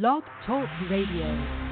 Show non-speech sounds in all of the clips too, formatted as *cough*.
Blog Talk Radio.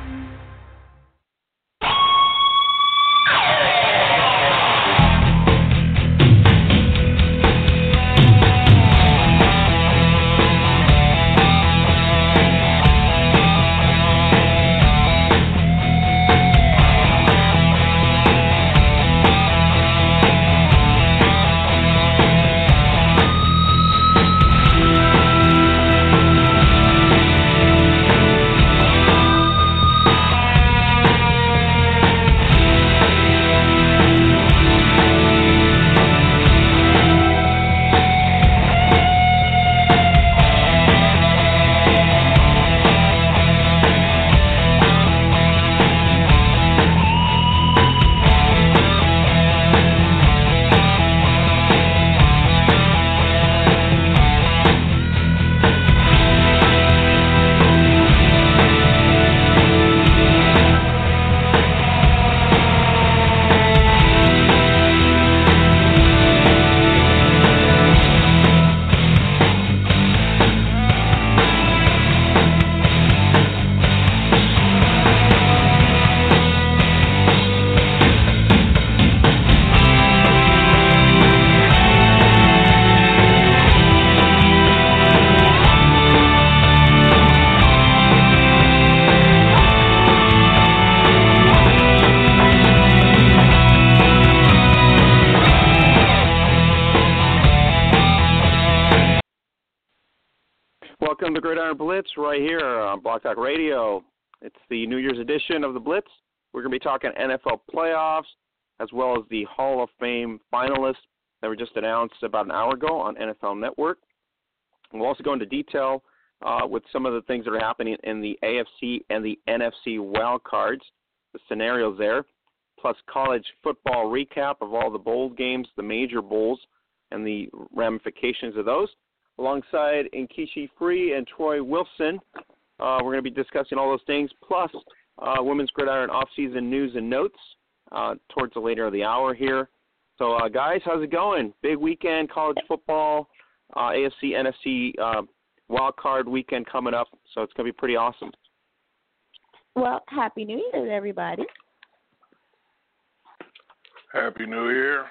Right here on Blog Talk Radio. It's the New Year's edition of the Blitz. We're going to be talking NFL playoffs as well as the Hall of Fame finalists that were just announced about an hour ago on NFL Network. We'll also go into detail uh, with some of the things that are happening in the AFC and the NFC wild cards, the scenarios there, plus college football recap of all the bowl games, the major bowls, and the ramifications of those alongside Nkechi Free and Troy Wilson. Uh, we're going to be discussing all those things, plus uh, Women's Gridiron off-season news and notes uh, towards the later of the hour here. So, uh, guys, how's it going? Big weekend, college football, uh, AFC, NFC uh, wild card weekend coming up. So it's going to be pretty awesome. Well, Happy New Year, everybody. Happy New Year.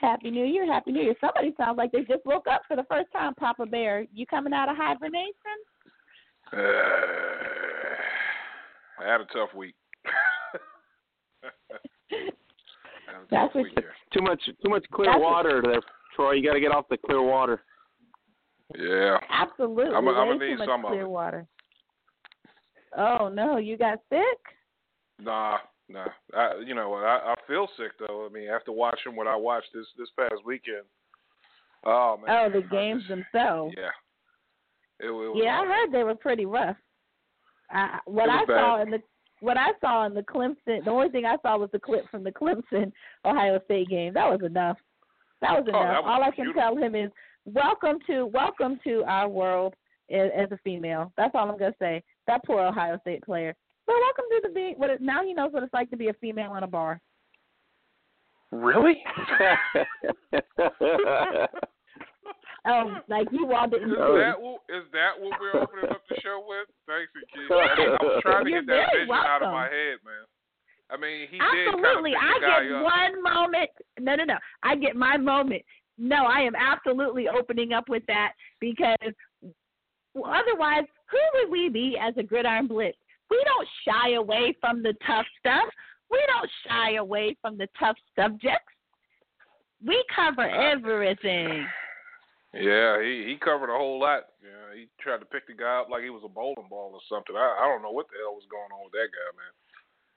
Happy New Year, Happy New Year. Somebody sounds like they just woke up for the first time, Papa Bear. You coming out of hibernation? Uh, I had a tough week. *laughs* That's what too much too much clear That's water there, Troy. You got to get off the clear water. Yeah. Absolutely. I'm, I'm gonna need much some of clear it. water. Oh no, you got sick? Nah, nah. I, you know what? I, I feel sick though. I mean, after watching what I watched this this past weekend. Oh man. Oh, the games just- themselves. Yeah. It, it was Yeah, I heard they were pretty rough. I, what I was saw in the what I saw in the Clemson, the only thing I saw was the clip from the Clemson *laughs* Ohio State game. That was enough. That was Oh, enough. that was All I can beautiful. tell him is welcome to welcome to our world as, as a female. That's all I'm gonna say. That poor Ohio State player. So welcome to the being. What it, now he knows what it's like to be a female in a bar. Really? Um, *laughs* *laughs* like you all didn't. Is Oh. that what is that what we're opening up the show with? Thanks, Keith. *laughs* I'm trying to You're get that very vision out of my head, man. I mean, he did kind of Absolutely. I the guy get up. one moment. No, no, no. I get my moment. No, I am absolutely opening up with that because otherwise, who would we be as a gridiron blitz? We don't shy away from the tough stuff. We don't shy away from the tough subjects. We cover uh, everything. Yeah, he he covered a whole lot. Yeah, he tried to pick the guy up like he was a bowling ball or something. I I don't know what the hell was going on with that guy, man.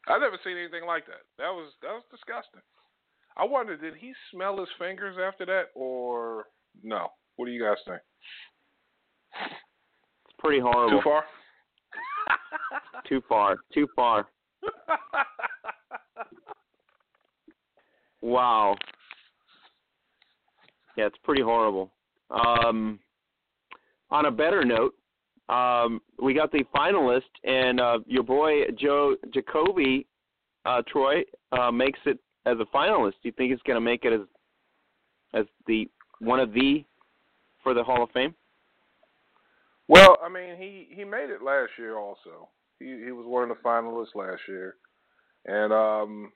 I've never seen anything like that. That was that was disgusting. I wonder, did he smell his fingers after that, or no? What do you guys think? It's pretty horrible. Too far? Too far. Too far. *laughs* Wow. Yeah, it's pretty horrible. Um, on a better note, um, we got the finalist, and uh, your boy Joe Jacoby uh, Troy uh, makes it as a finalist. Do you think he's going to make it as as the one of the for the Hall of Fame? Well, I mean, he he made it last year. Also, he was one of the finalists last year, and um,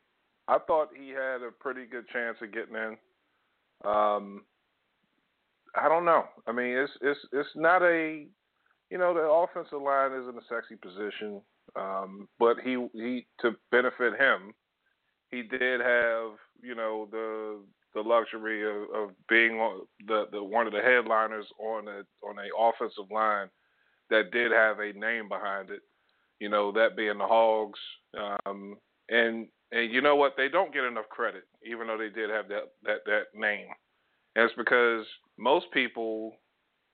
I thought he had a pretty good chance of getting in. Um, I don't know. I mean, it's it's it's not a, you know, the offensive line isn't a sexy position, um, but he he to benefit him, he did have you know the the luxury of, of being the, the one of the headliners on a on a offensive line that did have a name behind it. You know that being the Hogs, um, and and you know what? They don't get enough credit, even though they did have that that that name. It's because most people,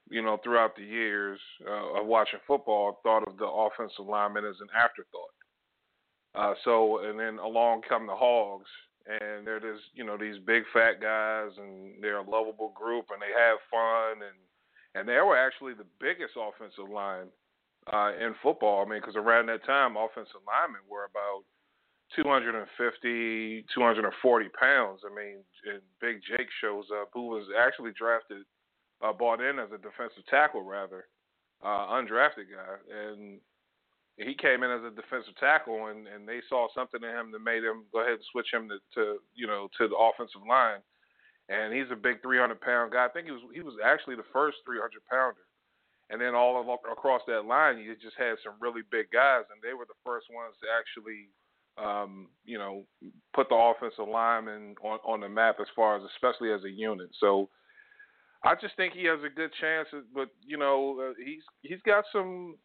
you know, throughout the years uh, of watching football, thought of the offensive lineman as an afterthought. Uh, so, and then along come the Hogs, and they're this, you know, these big fat guys, and they're a lovable group, and they have fun, and and they were actually the biggest offensive line uh, in football. I mean, because around that time, offensive linemen were about 250, 240 pounds. I mean, and Big Jake shows up, who was actually drafted, uh, bought in as a defensive tackle, rather, uh, undrafted guy, and he came in as a defensive tackle, and and they saw something in him that made him go ahead and switch him to, to you know to the offensive line, and he's a big 300 pound guy. I think he was he was actually the first 300 pounder. And then all of, across that line, you just had some really big guys, and they were the first ones to actually um, you know, put the offensive lineman on on the map as far as especially as a unit. So I just think he has a good chance, but you know, uh, he's he's got some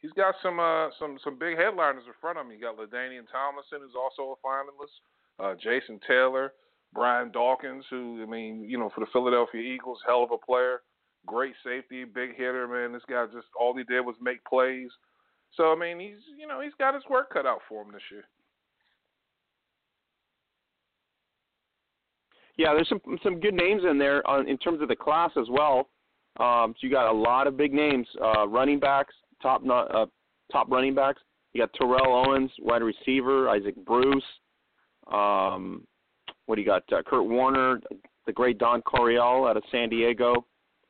he's got some uh, some some big headliners in front of him. You got LaDainian Tomlinson, who's also a finalist, uh, Jason Taylor, Brian Dawkins, who I mean, you know, for the Philadelphia Eagles, hell of a player, great safety, big hitter, man. This guy just all he did was make plays. So I mean, he's you know he's got his work cut out for him this year. Yeah, there's some some good names in there on, in terms of the class as well. Um, so you got a lot of big names, uh, running backs, top not, uh, top running backs. You got Terrell Owens, wide receiver, Isaac Bruce. Um, what do you got? Uh, Kurt Warner, the great Don Coryell out of San Diego.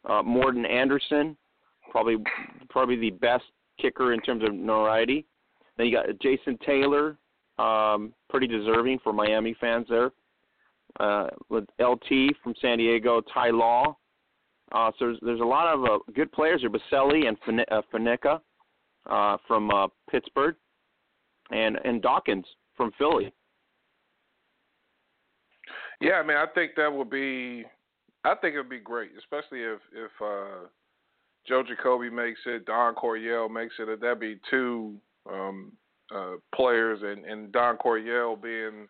Uh, Morten Andersen, probably probably the best kicker in terms of notoriety. Then you got Jason Taylor, um, pretty deserving for Miami fans there uh, with LT from San Diego, Ty Law. Uh, so there's, there's a lot of uh, good players here. Boselli and Faneca uh, uh, from uh, Pittsburgh, and and Dawkins from Philly. Yeah, I mean, I think that would be, I think it would be great, especially if if uh, Joe Jacoby makes it, Don Coryell makes it. That'd be two um, uh, players, and and Don Coryell being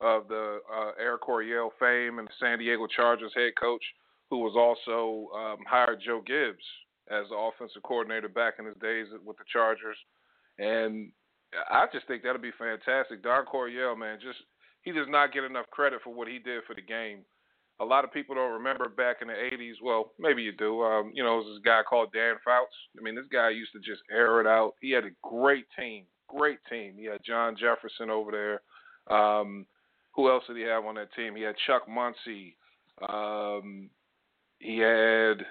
of the uh, Air Coryell fame and the San Diego Chargers head coach, who was also um, hired Joe Gibbs as the offensive coordinator back in his days with the Chargers. And I just think that'll be fantastic. Don Coryell, man, just he does not get enough credit for what he did for the game. A lot of people don't remember back in the '80s. Well, maybe you do. Um, you know, this guy called Dan Fouts. I mean, this guy used to just air it out. He had a great team, great team. He had John Jefferson over there. Um, who else did he have on that team? He had Chuck Muncie. Um, he had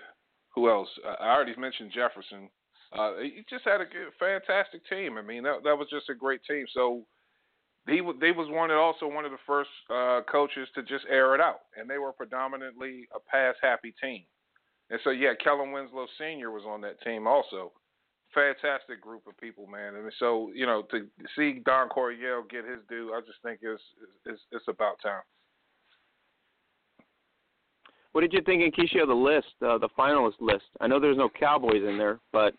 who else? I already mentioned Jefferson. Uh, he just had a fantastic team. I mean, that that was just a great team. So he they was one of also one of the first uh, coaches to just air it out, and they were predominantly a pass happy team. And so yeah, Kellen Winslow Senior was on that team also fantastic group of people, man. And so, you know, to see Don Coryell get his due, I just think it's it's, it's about time. What did you think, Nkechi, of the list, uh, the finalist list? I know there's no Cowboys in there, but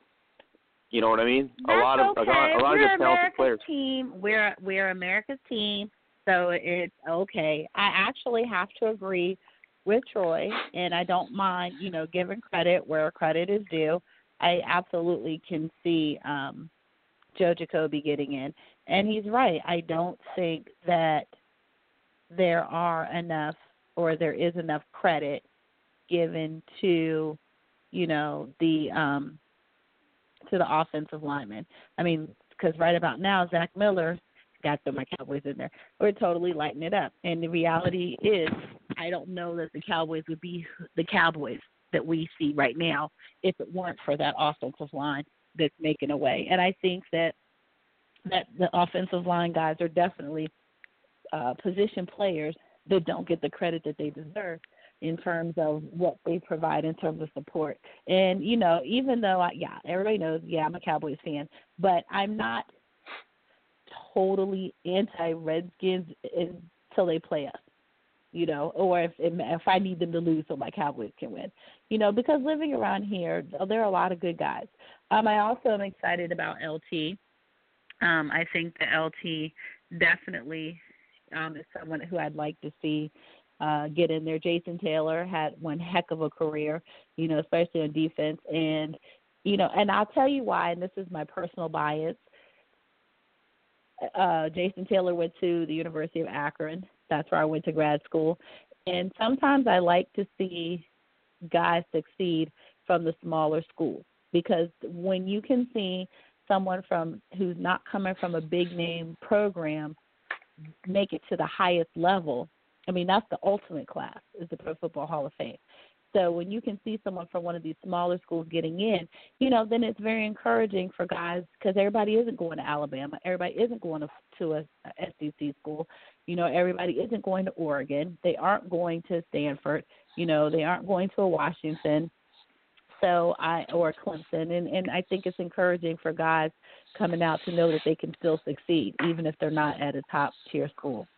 you know what I mean. That's a lot of okay. a lot, a lot we're of good talented America's players. Team. We're we're America's team, so it's okay. I actually have to agree with Troy, and I don't mind, you know, giving credit where credit is due. I absolutely can see um, Joe Jacoby getting in. And he's right. I don't think that there are enough or there is enough credit given to, you know, the um to the offensive lineman. I mean, because right about now, Zach Miller got the my Cowboys in there. We're totally lighting it up. And the reality is, I don't know that the Cowboys would be the Cowboys that we see right now if it weren't for that offensive line that's making a way. And I think that that the offensive line guys are definitely uh, position players that don't get the credit that they deserve in terms of what they provide in terms of support. And you know, even though I, yeah, everybody knows, yeah, I'm a Cowboys fan, but I'm not totally anti Redskins until they play us. You know, or if if I need them to lose so my Cowboys can win. You know, because living around here, there are a lot of good guys. Um, I also am excited about LT. Um, I think the LT definitely um, is someone who I'd like to see uh, get in there. Jason Taylor had one heck of a career, you know, especially on defense. And, you know, and I'll tell you why, and this is my personal bias. Uh, Jason Taylor went to the University of Akron. That's where I went to grad school. And sometimes I like to see guys succeed from the smaller schools because when you can see someone from who's not coming from a big name program make it to the highest level, I mean that's the ultimate class is the Pro Football Hall of Fame. So when you can see someone from one of these smaller schools getting in, you know, then it's very encouraging for guys because everybody isn't going to Alabama, everybody isn't going to to a, a SEC school, you know, everybody isn't going to Oregon, they aren't going to Stanford, you know, they aren't going to a Washington, so I or Clemson, and and I think it's encouraging for guys coming out to know that they can still succeed even if they're not at a top tier school.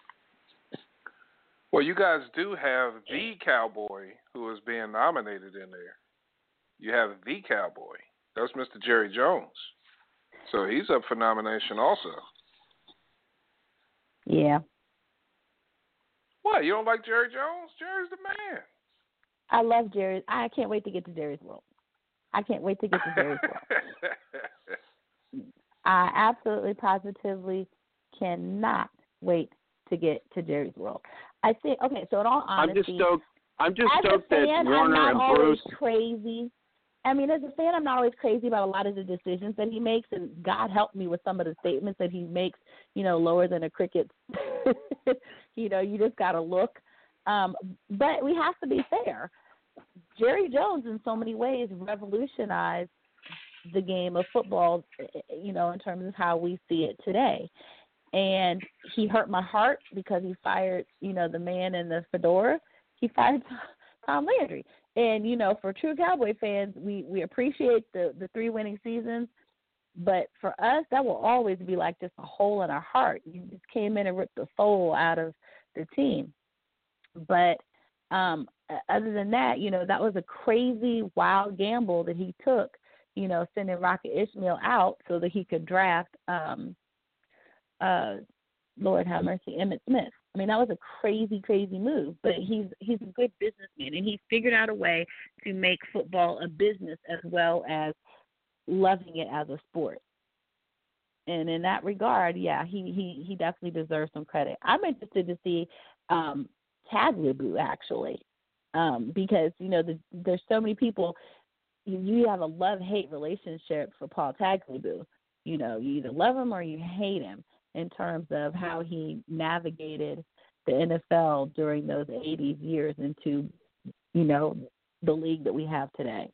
Well, you guys do have the cowboy who is being nominated in there. You have the cowboy. That's Mr. Jerry Jones. So he's up for nomination also. Yeah. What? You don't like Jerry Jones? Jerry's the man. I love Jerry. I can't wait to get to Jerry's World. I can't wait to get to Jerry's World. *laughs* I absolutely positively cannot wait to get to Jerry's World. I think okay, so in all honesty, I'm just stoked. I'm just as stoked a fan, that Warner I'm not always Bruce. crazy. I mean, as a fan, I'm not always crazy about a lot of the decisions that he makes, and God help me with some of the statements that he makes. You know, lower than a cricket. *laughs* you know, you just got to look. Um, but we have to be fair. Jerry Jones, in so many ways, revolutionized the game of football. You know, in terms of how we see it today. And he hurt my heart because he fired, you know, the man in the fedora. He fired *laughs* Tom Landry. And you know, for true Cowboy fans, we we appreciate the the three winning seasons, but for us, that will always be like just a hole in our heart. You just came in and ripped the soul out of the team. But um other than that, you know, that was a crazy wild gamble that he took, you know, sending Rocket Ismail out so that he could draft um uh Lord have mercy, Emmitt Smith. I mean, that was a crazy, crazy move. But he's he's a good businessman, and he figured out a way to make football a business as well as loving it as a sport. And in that regard, yeah, he he he definitely deserves some credit. I'm interested to see um Tagliabue actually, um, because you know the, there's so many people. You, you have a love hate relationship for Paul Tagliabue. You know, you either love him or you hate him in terms of how he navigated the NFL during those 80s years into, you know, the league that we have today.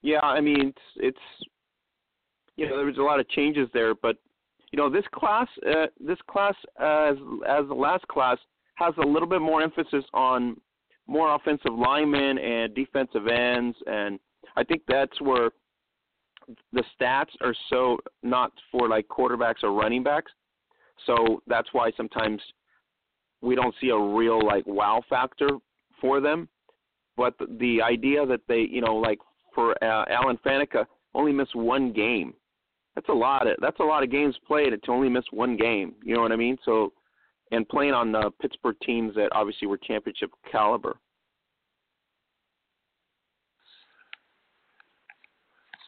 Yeah, I mean it's it's you know there was a lot of changes there, but you know this class uh, this class as as the last class has a little bit more emphasis on more offensive linemen and defensive ends, and I think that's where the stats are so not for like quarterbacks or running backs. So that's why sometimes we don't see a real like wow factor for them. But the, idea that they, you know, like for uh, Alan Faneca, only miss one game. That's a lot. Of, that's a lot of games played to only miss one game. You know what I mean? So, and playing on the Pittsburgh teams that obviously were championship caliber.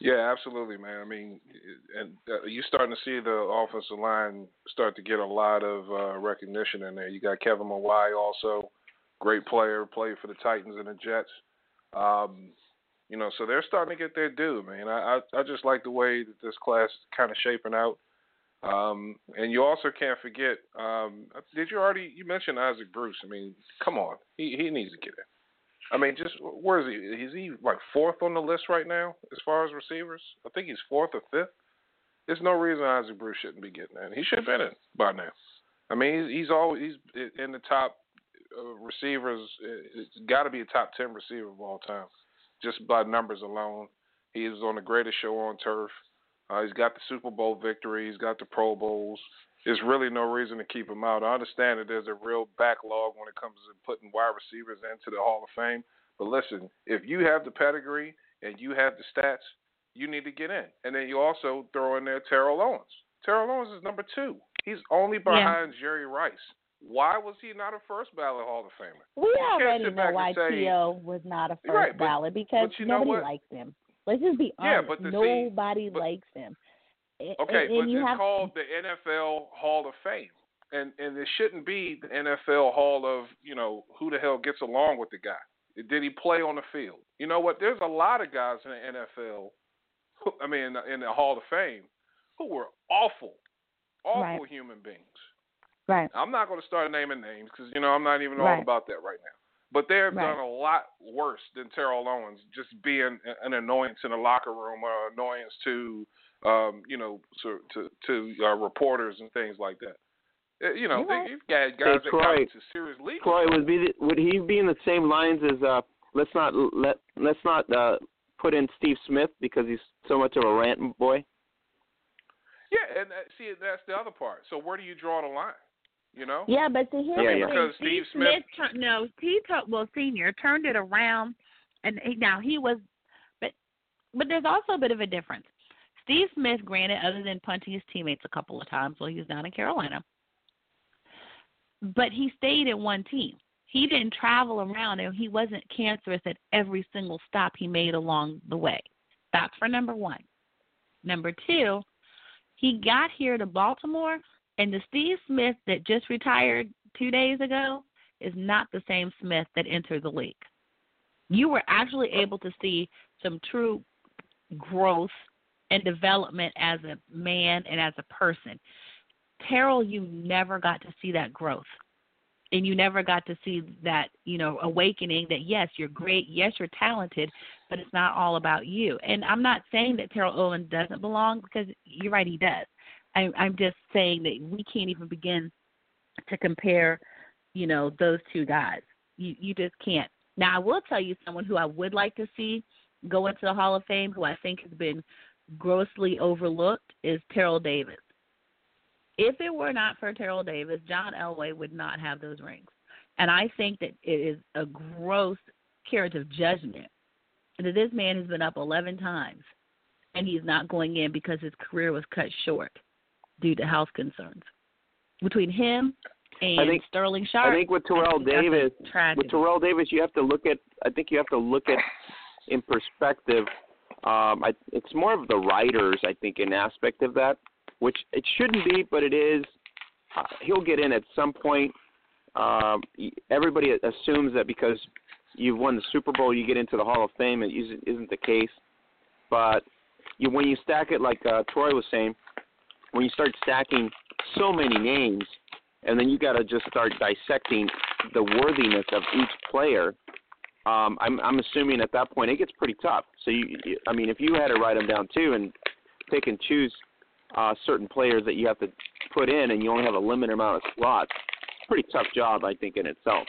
Yeah, absolutely, man. I mean, and uh, you're starting to see the offensive line start to get a lot of uh, recognition in there. You got Kevin Mawae also, great player, played for the Titans and the Jets. Um, you know, so they're starting to get their due, man. I I, I just like the way that this class is kind of shaping out. Um, and you also can't forget. Um, did you already? You mentioned Isaac Bruce. I mean, come on, he he needs to get in. I mean, just where is he? Is he like fourth on the list right now as far as receivers? I think he's fourth or fifth. There's no reason Isaac Bruce shouldn't be getting in. He should have been in by now. I mean, he's, he's always he's in the top uh, receivers. It's got to be a top ten receiver of all time, just by numbers alone. He is on the greatest show on turf. Uh, he's got the Super Bowl victory. He's got the Pro Bowls there's really no reason to keep him out. I understand that there's a real backlog when it comes to putting wide receivers into the Hall of Fame. But listen, if you have the pedigree and you have the stats, you need to get in. And then you also throw in there Terrell Owens. Terrell Owens is number two. He's only behind yeah. Jerry Rice. Why was he not a first ballot Hall of Famer? We already know why T.O. was not a first right, ballot because nobody likes him. Let's just be honest. Yeah, but nobody see, but, likes him. Okay, and, but and it's have, called the NFL Hall of Fame, and and it shouldn't be the NFL Hall of you know who the hell gets along with the guy. Did he play on the field? You know what? There's a lot of guys in the NFL. Who, I mean, in the Hall of Fame, who were awful, awful right. human beings. Right. I'm not going to start naming names because you know I'm not even all right. about that right now. But they have right. done a lot worse than Terrell Owens, just being an annoyance in the locker room or annoyance to um, you know, to to, to uh, reporters and things like that. Uh, you know, yeah. they, you've got guys hey, that Troy, got into serious legal. Troy would be the, would he be in the same lines as uh let's not let let's not uh put in Steve Smith because he's so much of a rant boy. Yeah, and uh, see that's the other part. So where do you draw the line? You know? Yeah, but to hear yeah, yeah. because Steve, Steve Smith, Smith no, he took well senior turned it around, and he, now he was, but but there's also a bit of a difference. Steve Smith, granted, other than punching his teammates a couple of times while he was down in Carolina, but he stayed at one team. He didn't travel around and he wasn't cancerous at every single stop he made along the way. That's for number one. Number two, he got here to Baltimore, and the Steve Smith that just retired two days ago is not the same Smith that entered the league. You were actually able to see some true growth and development as a man and as a person. Terrell, you never got to see that growth. And you never got to see that, you know, awakening that yes, you're great, yes, you're talented, but it's not all about you. And I'm not saying that Terrell Owens doesn't belong because you're right, he does. I, I'm just saying that we can't even begin to compare, you know, those two guys. You you just can't. Now I will tell you someone who I would like to see go into the Hall of Fame, who I think has been grossly overlooked is Terrell Davis. If it were not for Terrell Davis, John Elway would not have those rings. And I think that it is a gross carrot of judgment that this man has been up 11 times and he's not going in because his career was cut short due to health concerns. Between him and I think, Sterling Sharpe, I think with Terrell Davis, with Terrell Davis, you have to look at. I think you have to look at in perspective um, I, it's more of the writers, I think, an aspect of that, which it shouldn't be, but it is. Uh, he'll get in at some point. Um, everybody assumes that because you've won the Super Bowl, you get into the Hall of Fame. It isn't, the case. But you, when you stack it, like uh, Troy was saying, when you start stacking so many names, and then you got to just start dissecting the worthiness of each player um, I'm I'm assuming at that point it gets pretty tough. So you, I mean, if you had to write them down too and pick and choose uh, certain players that you have to put in, and you only have a limited amount of slots, pretty tough job, I think, in itself.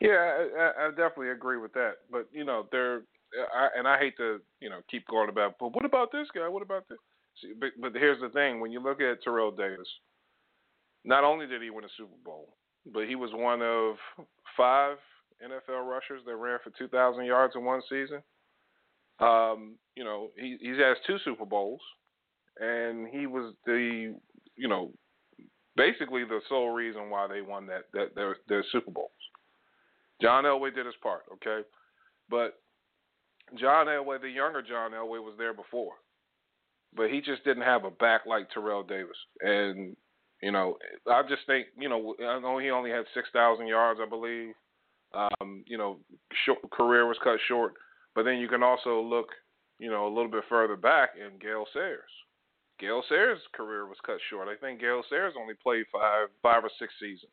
Yeah, I, I definitely agree with that. But you know, there, and I hate to you know keep going about. But what about this guy? What about this? See, but, but here's the thing: when you look at Terrell Davis, not only did he win a Super Bowl, but he was one of five NFL rushers that ran for 2,000 yards in one season. Um, you know, he he has two Super Bowls, and he was the you know basically the sole reason why they won that that their their Super Bowls. John Elway did his part, okay, but John Elway, the younger John Elway, was there before, but he just didn't have a back like Terrell Davis. And you know, I just think you know, I know he only had six thousand yards, I believe. Um, you know, short, career was cut short, but then you can also look, you know, a little bit further back in Gale Sayers. Gale Sayers' career was cut short. I think Gale Sayers only played five, five or six seasons,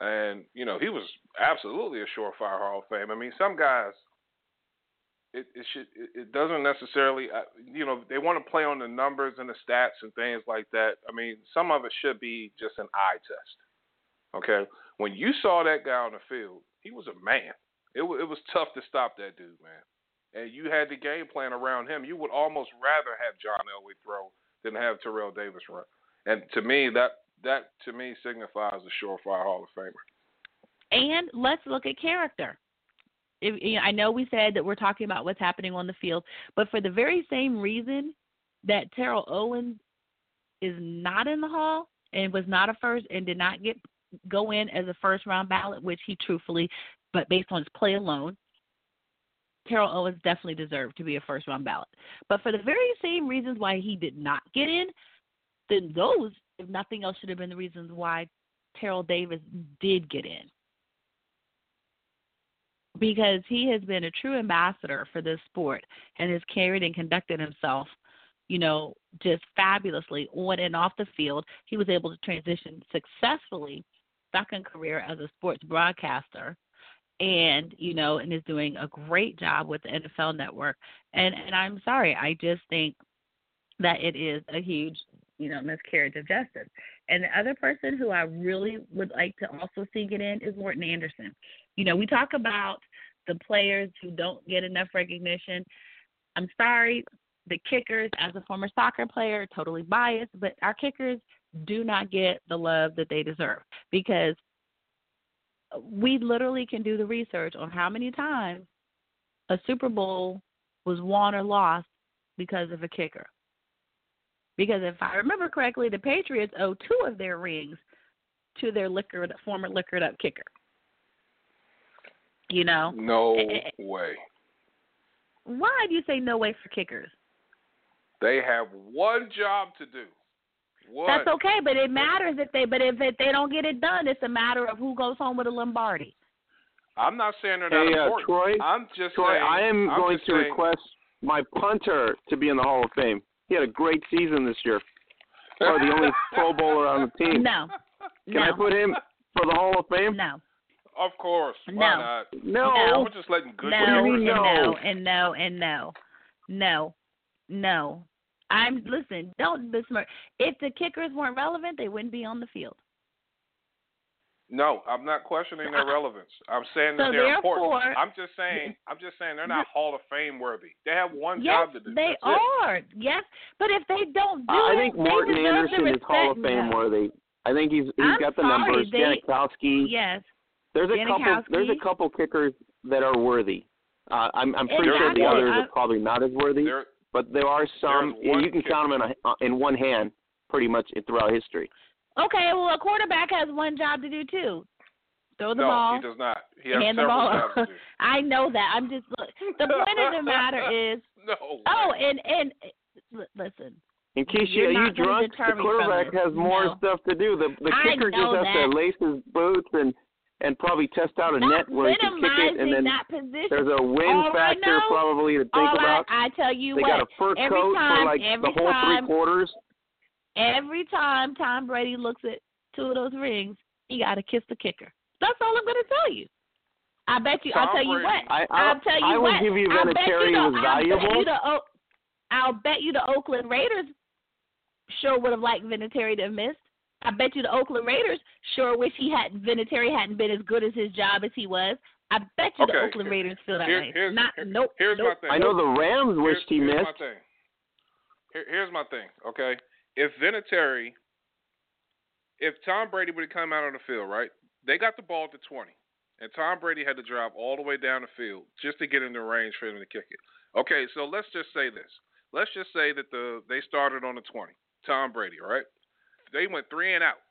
and you know he was absolutely a surefire Hall of Fame. I mean, some guys it, it should it, it doesn't necessarily uh, you know they want to play on the numbers and the stats and things like that. I mean, some of it should be just an eye test. Okay, when you saw that guy on the field, he was a man. It w- it was tough to stop that dude, man. And you had the game plan around him. You would almost rather have John Elway throw than have Terrell Davis run. And to me, that that to me signifies a surefire Hall of Famer. And let's look at character if, you know, I know we said that we're talking about what's happening on the field, but for the very same reason that Terrell Owens is not in the hall and was not a first and did not get go in as a first round ballot, which he truthfully, but based on his play alone, Terrell Owens definitely deserved to be a first round ballot. But for the very same reasons why he did not get in, then those, if nothing else, should have been the reasons why Terrell Davis did get in because he has been a true ambassador for this sport and has carried and conducted himself, you know, just fabulously on and off the field. He was able to transition successfully second career as a sports broadcaster and you know and is doing a great job with the NFL network. And and I'm sorry I just think that it is a huge you know miscarriage of justice. And the other person who I really would like to also see get in is Morten Andersen. You know, we talk about the players who don't get enough recognition. I'm sorry, the kickers, as a former soccer player, totally biased, but our kickers do not get the love that they deserve because we literally can do the research on how many times a Super Bowl was won or lost because of a kicker. Because if I remember correctly, the Patriots owe two of their rings to their liquored, former liquored up kicker. You know? No way. Why do you say no way for kickers? They have one job to do. One. That's okay, but it matters if they but if it, they don't get it done, it's a matter of who goes home with a Lombardi. I'm not saying they're not hey, uh. Troy, I'm just Troy, saying. I am I'm going to saying, request my punter to be in the Hall of Fame. He had a great season this year. Probably the only *laughs* Pro Bowler on the team. No. Can no. I put him for the Hall of Fame? No. Of course. Why No. not? No. No. We're just letting good no, What players mean and no? no, and no, and no, no, no. I'm listen. Don't besmirch. If the kickers weren't relevant, they wouldn't be on the field. No, I'm not questioning their relevance. I'm saying that So they're important. therefore- I'm just saying. I'm just saying they're not Hall of Fame worthy. They have one yes, job to do. they That's it. are. Yes, but if they don't do I it, think they Morten Andersen is Hall of. Fame No. worthy. I think he's he's I'm got the sorry, numbers. they- Janikowski. Yes. There's a couple. There's a couple kickers that are worthy. Uh, I'm I'm pretty sure the others are probably not as worthy. There, but there are some. There's one You can count them in a, uh, in one hand, pretty much throughout history. Okay, well, a quarterback has one job to do too. Throw the no, ball. he does not. He has hand the several ball. jobs to do. *laughs* I know that. I'm just look. The point of the matter *laughs* is. No. Oh, and and listen. In case You're you are you not gonna drunk, the quarterback has more No. stuff to do. The the kicker just has to lace his boots and and probably test out a net where he can kick it, and then there's a win All I factor know- probably to think about. I tell you they what. got a fur every coat time, for like the every whole time, three quarters. Every time Tom Brady looks at two of those rings, he got to kiss the kicker. That's all I'm going to tell you. I bet you. I'll Tom tell you what. I I, I'll tell you I what. would give you I'll you the, was I'll bet you the, I'll bet you the Oakland Raiders sure would have liked Vinatieri to have missed. I bet you the Oakland Raiders sure wish he hadn't Vinatieri hadn't been as good as his job as he was. I bet you the Oakland here- Raiders feel that here- way. here's- Not here- nope. Here's nope. my thing. I know the Rams here's, wished he here's missed. my thing. Here, here's my thing. Okay, if Vinatieri, if Tom Brady would have come out on the field, right? They got the ball at the 20, and Tom Brady had to drive all the way down the field just to get in the range for him to kick it. Okay, so let's just say this. Let's just say that the they started on the 20. Tom Brady, right? They went three and out,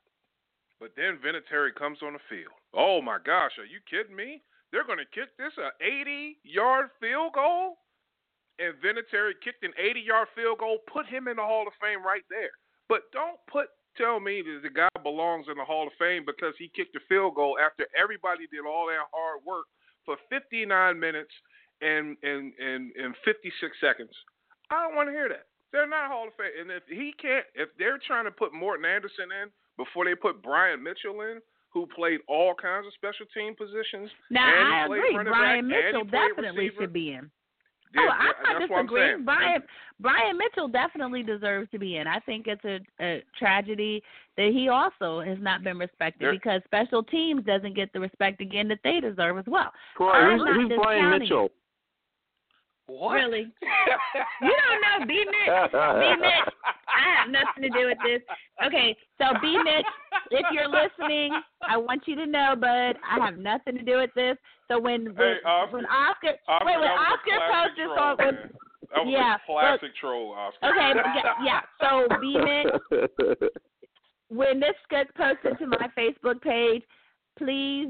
but then Vinatieri comes on the field. Oh my gosh, are you kidding me? They're going to kick this a 80 yard field goal. and Vinatieri kicked an 80-yard field goal, put him in the Hall of Fame right there. But don't put tell me that the guy belongs in the Hall of Fame because he kicked a field goal after everybody did all that hard work for 59 minutes and and and, and 56 seconds. I don't want to hear that. They're not Hall of Fame. And if he can't, if they're trying to put Morten Andersen in before they put Brian Mitchell in, who played all kinds of special team positions. Now and I agree. Brian back, Mitchell definitely receiver. should be in. Yeah, oh, I'm yeah, not I'm disagreeing. Brian Brian Mitchell definitely deserves to be in. I think it's a, a tragedy that he also has not been respected There- because special teams doesn't get the respect again that they deserve as well. Troy, I'm who's, who's Brian discounting Mitchell? What? Really? *laughs* You don't know B Mitch. B Mitch. I have nothing to do with this. Okay, so B Mitch, if you're listening, I want you to know, bud, I have nothing to do with this. So when when, Hey, Oscar. when Oscar, Oscar, wait, when that was a Oscar classic posted troll, on when. That was yeah, a classic troll, Oscar. okay, yeah, yeah. So B Mitch, when this gets posted to my Facebook page, please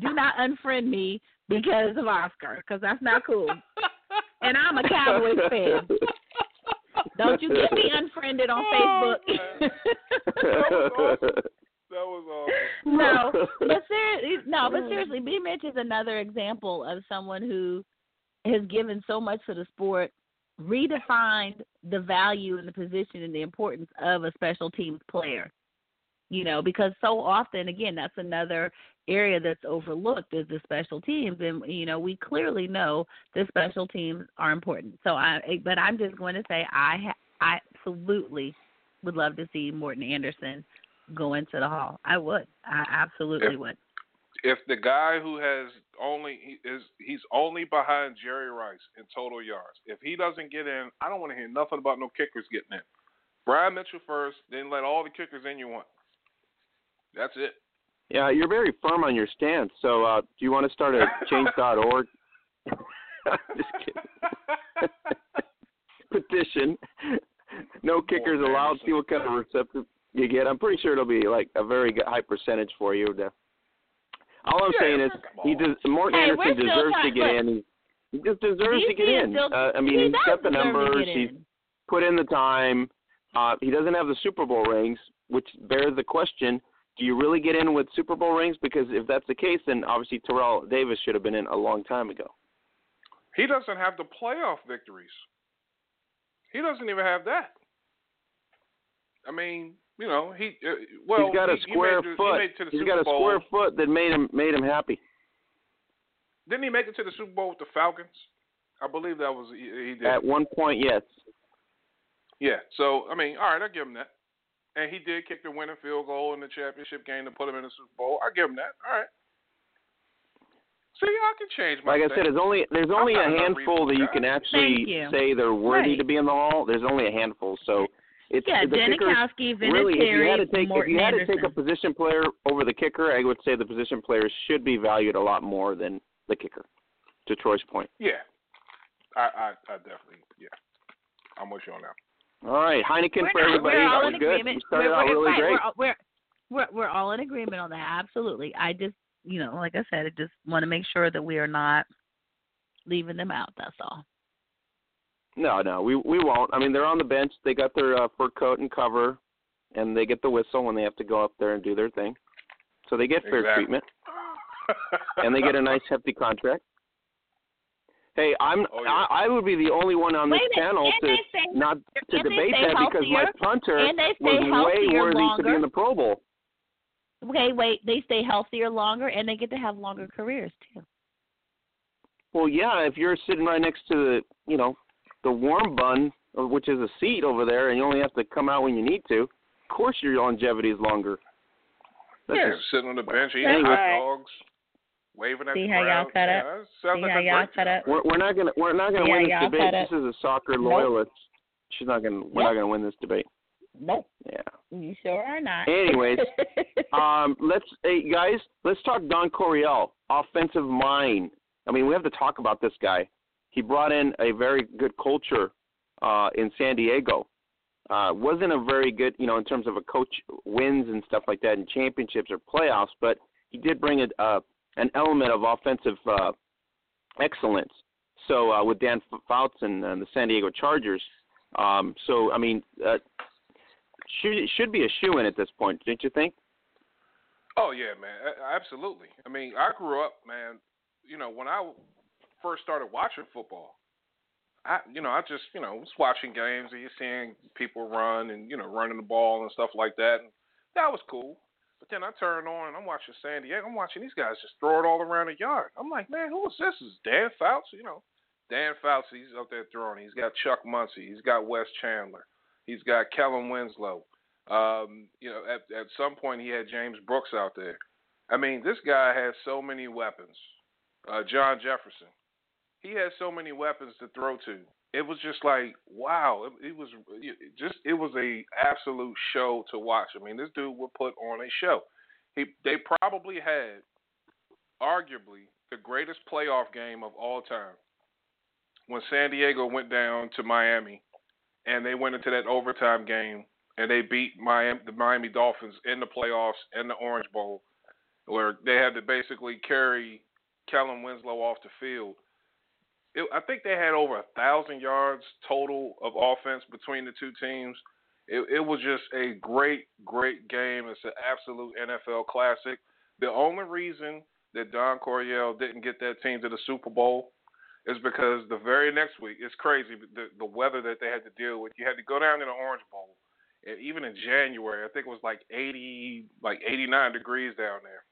do not unfriend me because of Oscar, because that's not cool. And I'm a Cowboys fan. *laughs* Don't you get me unfriended on Facebook. Oh, *laughs* that was awesome. no, *laughs* but seriously, no, but seriously, B. Mitch is another example of someone who has given so much to the sport, redefined the value and the position and the importance of a special teams player. You know, because so often, again, that's another area that's overlooked is the special teams, and you know, we clearly know the special teams are important. So I, but I'm just going to say I, ha- I absolutely would love to see Morten Andersen go into the hall. I would. I absolutely If- would. If the guy who has only he is he's only behind Jerry Rice in total yards. If he doesn't get in, I don't want to hear nothing about no kickers getting in. Brian Mitchell first, then let all the kickers in you want. That's it. yeah, you're very firm on your stance. So, uh, do you want to start a *laughs* change.org? *laughs* Just kidding. *laughs* Petition. No kickers Morton allowed. See what kind of receptive you get. I'm pretty sure it'll be like a very good, high percentage for you. To, all I'm Yeah, saying is, he on. does. Morten Hey, Andersen still deserves to get look, in. He, he just deserves to get in. still- uh, I mean, he he's does got the numbers. He's put in the time. Uh, he doesn't have the Super Bowl rings, which bears the question: Do you really get in with Super Bowl rings? Because if that's the case, then obviously Terrell Davis should have been in a long time ago. He doesn't have the playoff victories. He doesn't even have that. I mean, you know, he uh, well he's got a he, square he made, foot. He made it to the He's Super got a Bowl. square foot that made him made him happy. Didn't he make it to the Super Bowl with the Falcons? I believe that was he, he did. At one point, yes. Yeah. So I mean, all right, I give him that. And he did kick the winning field goal in the championship game to put him in the Super Bowl. I give him that. All right. See, I can change my. Like I said, there's only there's only a handful that you can actually you. say they're worthy Right. to be in the hall. There's only a handful, so it's Yeah, the kickers. Janikowski, Really, if you had to Vinatieri, take if you had to Andersen. take a position player over the kicker, I would say the position players should be valued a lot more than the kicker. To Troy's point. Yeah. I, I, I definitely, yeah. I'm with you on that. All right, Heineken we're for not, everybody. We're all that in was good. agreement. You started we're, out we're, really great. We're, all- we're, we're we're all in agreement on that. Absolutely. I just, you know, like I said, I just want to make sure that we are not leaving them out. That's all. No, no, we we won't. I mean, they're on the bench. They got their uh, fur coat and cover, and they get the whistle when they have to go up there and do their thing. So they get fair Exactly. treatment, and they get a nice hefty contract. Hey, I'm Oh, yeah. I, I would be the only one on this Wait a minute, to stay- not to debate stay that because my punter and they stay was way healthier worthy to be in the Pro Bowl. Okay, wait. They stay healthier longer, and they get to have longer careers too. Well, yeah, if you're sitting right next to the, you know, the warm bun, uh, which is a seat over there, and you only have to come out when you need to, of course your longevity is longer. That's yeah, just- sitting on the bench eating hot right. dogs, waving at See the how y'all crowd. cut yeah, up? that sounds See like how a y'all cut job. up? we're, we're not gonna we're not gonna Yeah, win this debate. This is a soccer Nope. loyalist. She's not gonna we're not gonna win this debate. Nope. Yeah. You sure are not. Anyways, *laughs* Um, let's hey guys, let's talk Don Coryell, offensive mind. I mean, we have to talk about this guy. He brought in a very good culture uh, in San Diego. Uh, wasn't a very good, you know, in terms of a coach wins and stuff like that in championships or playoffs, but he did bring a, uh, an element of offensive uh, excellence So uh, with Dan Fouts and uh, the San Diego Chargers, um, so I mean, uh, should should be a shoe in at this point, don't you think? Oh yeah, man, absolutely. I mean, I grew up, man. You know, when I first started watching football, I, you know, I just, you know, was watching games and you're seeing people run and you know running the ball and stuff like that, and that was cool. But then I turned on and I'm watching San Diego. I'm watching these guys just throw it all around the yard. I'm like, man, who is this? Is Dan Fouts? You know, Dan Fouts. He's up there throwing. He's got Chuck Muncie. He's got Wes Chandler. He's got Kellen Winslow. Um, you know, at at some point he had James Brooks out there. I mean, this guy has so many weapons. Uh, John Jefferson. He has so many weapons to throw to. It was just like wow. It, it was it just it was a absolute show to watch. I mean, this dude would put on a show. He they probably had arguably the greatest playoff game of all time when San Diego went down to Miami and they went into that overtime game and they beat Miami, the Miami Dolphins in the playoffs in the Orange Bowl, where they had to basically carry Kellen Winslow off the field. It, I think they had over a thousand yards total of offense between the two teams. It, it was just a great, great game. It's an absolute NFL classic. The only reason that Don Coryell didn't get that team to the Super Bowl is because the very next week, it's crazy the the weather that they had to deal with. You had to go down to the Orange Bowl even in January, I think it was like 80, like 89 degrees down there.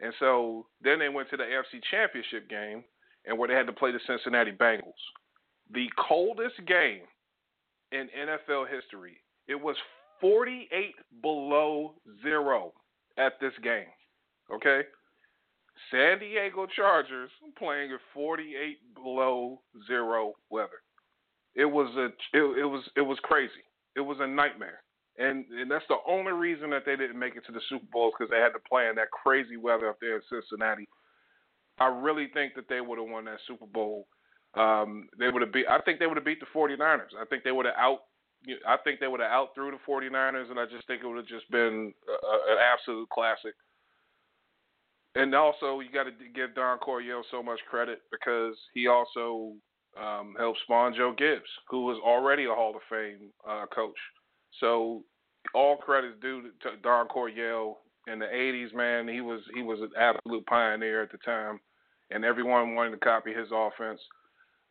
And so then they went to the AFC Championship game, and where they had to play the Cincinnati Bengals, the coldest game in NFL history. It was 48 below zero at this game. Okay, San Diego Chargers playing at 48 below zero weather. It was a it, it was it was crazy. It was a nightmare. And and that's the only reason that they didn't make it to the Super Bowl because they had to play in that crazy weather up there in Cincinnati. I really think that they would have won that Super Bowl. Um, they would have beat. I think they would have beat the 49ers. I think they would have out. I think they would have out through the 49ers, and I just think it would have just been a, an absolute classic. And also, you got to give Don Coryell so much credit because he also um, helped spawn Joe Gibbs, who was already a Hall of Fame uh, coach. So all credits due to Don Coryell in the '80s. Man, he was he was an absolute pioneer at the time, and everyone wanted to copy his offense.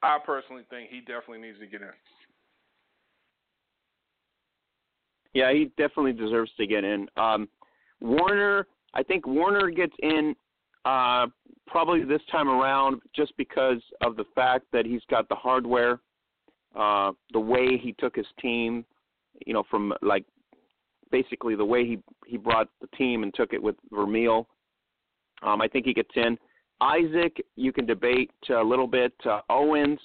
I personally think he definitely needs to get in. Yeah, he definitely deserves to get in. Um, Warner, I think Warner gets in uh, probably this time around just because of the fact that he's got the hardware, uh, the way he took his team, you know, from like basically the way he he brought the team and took it with Vermeil. Um, I think he gets in. Isaac, you can debate a little bit. Uh, Owens,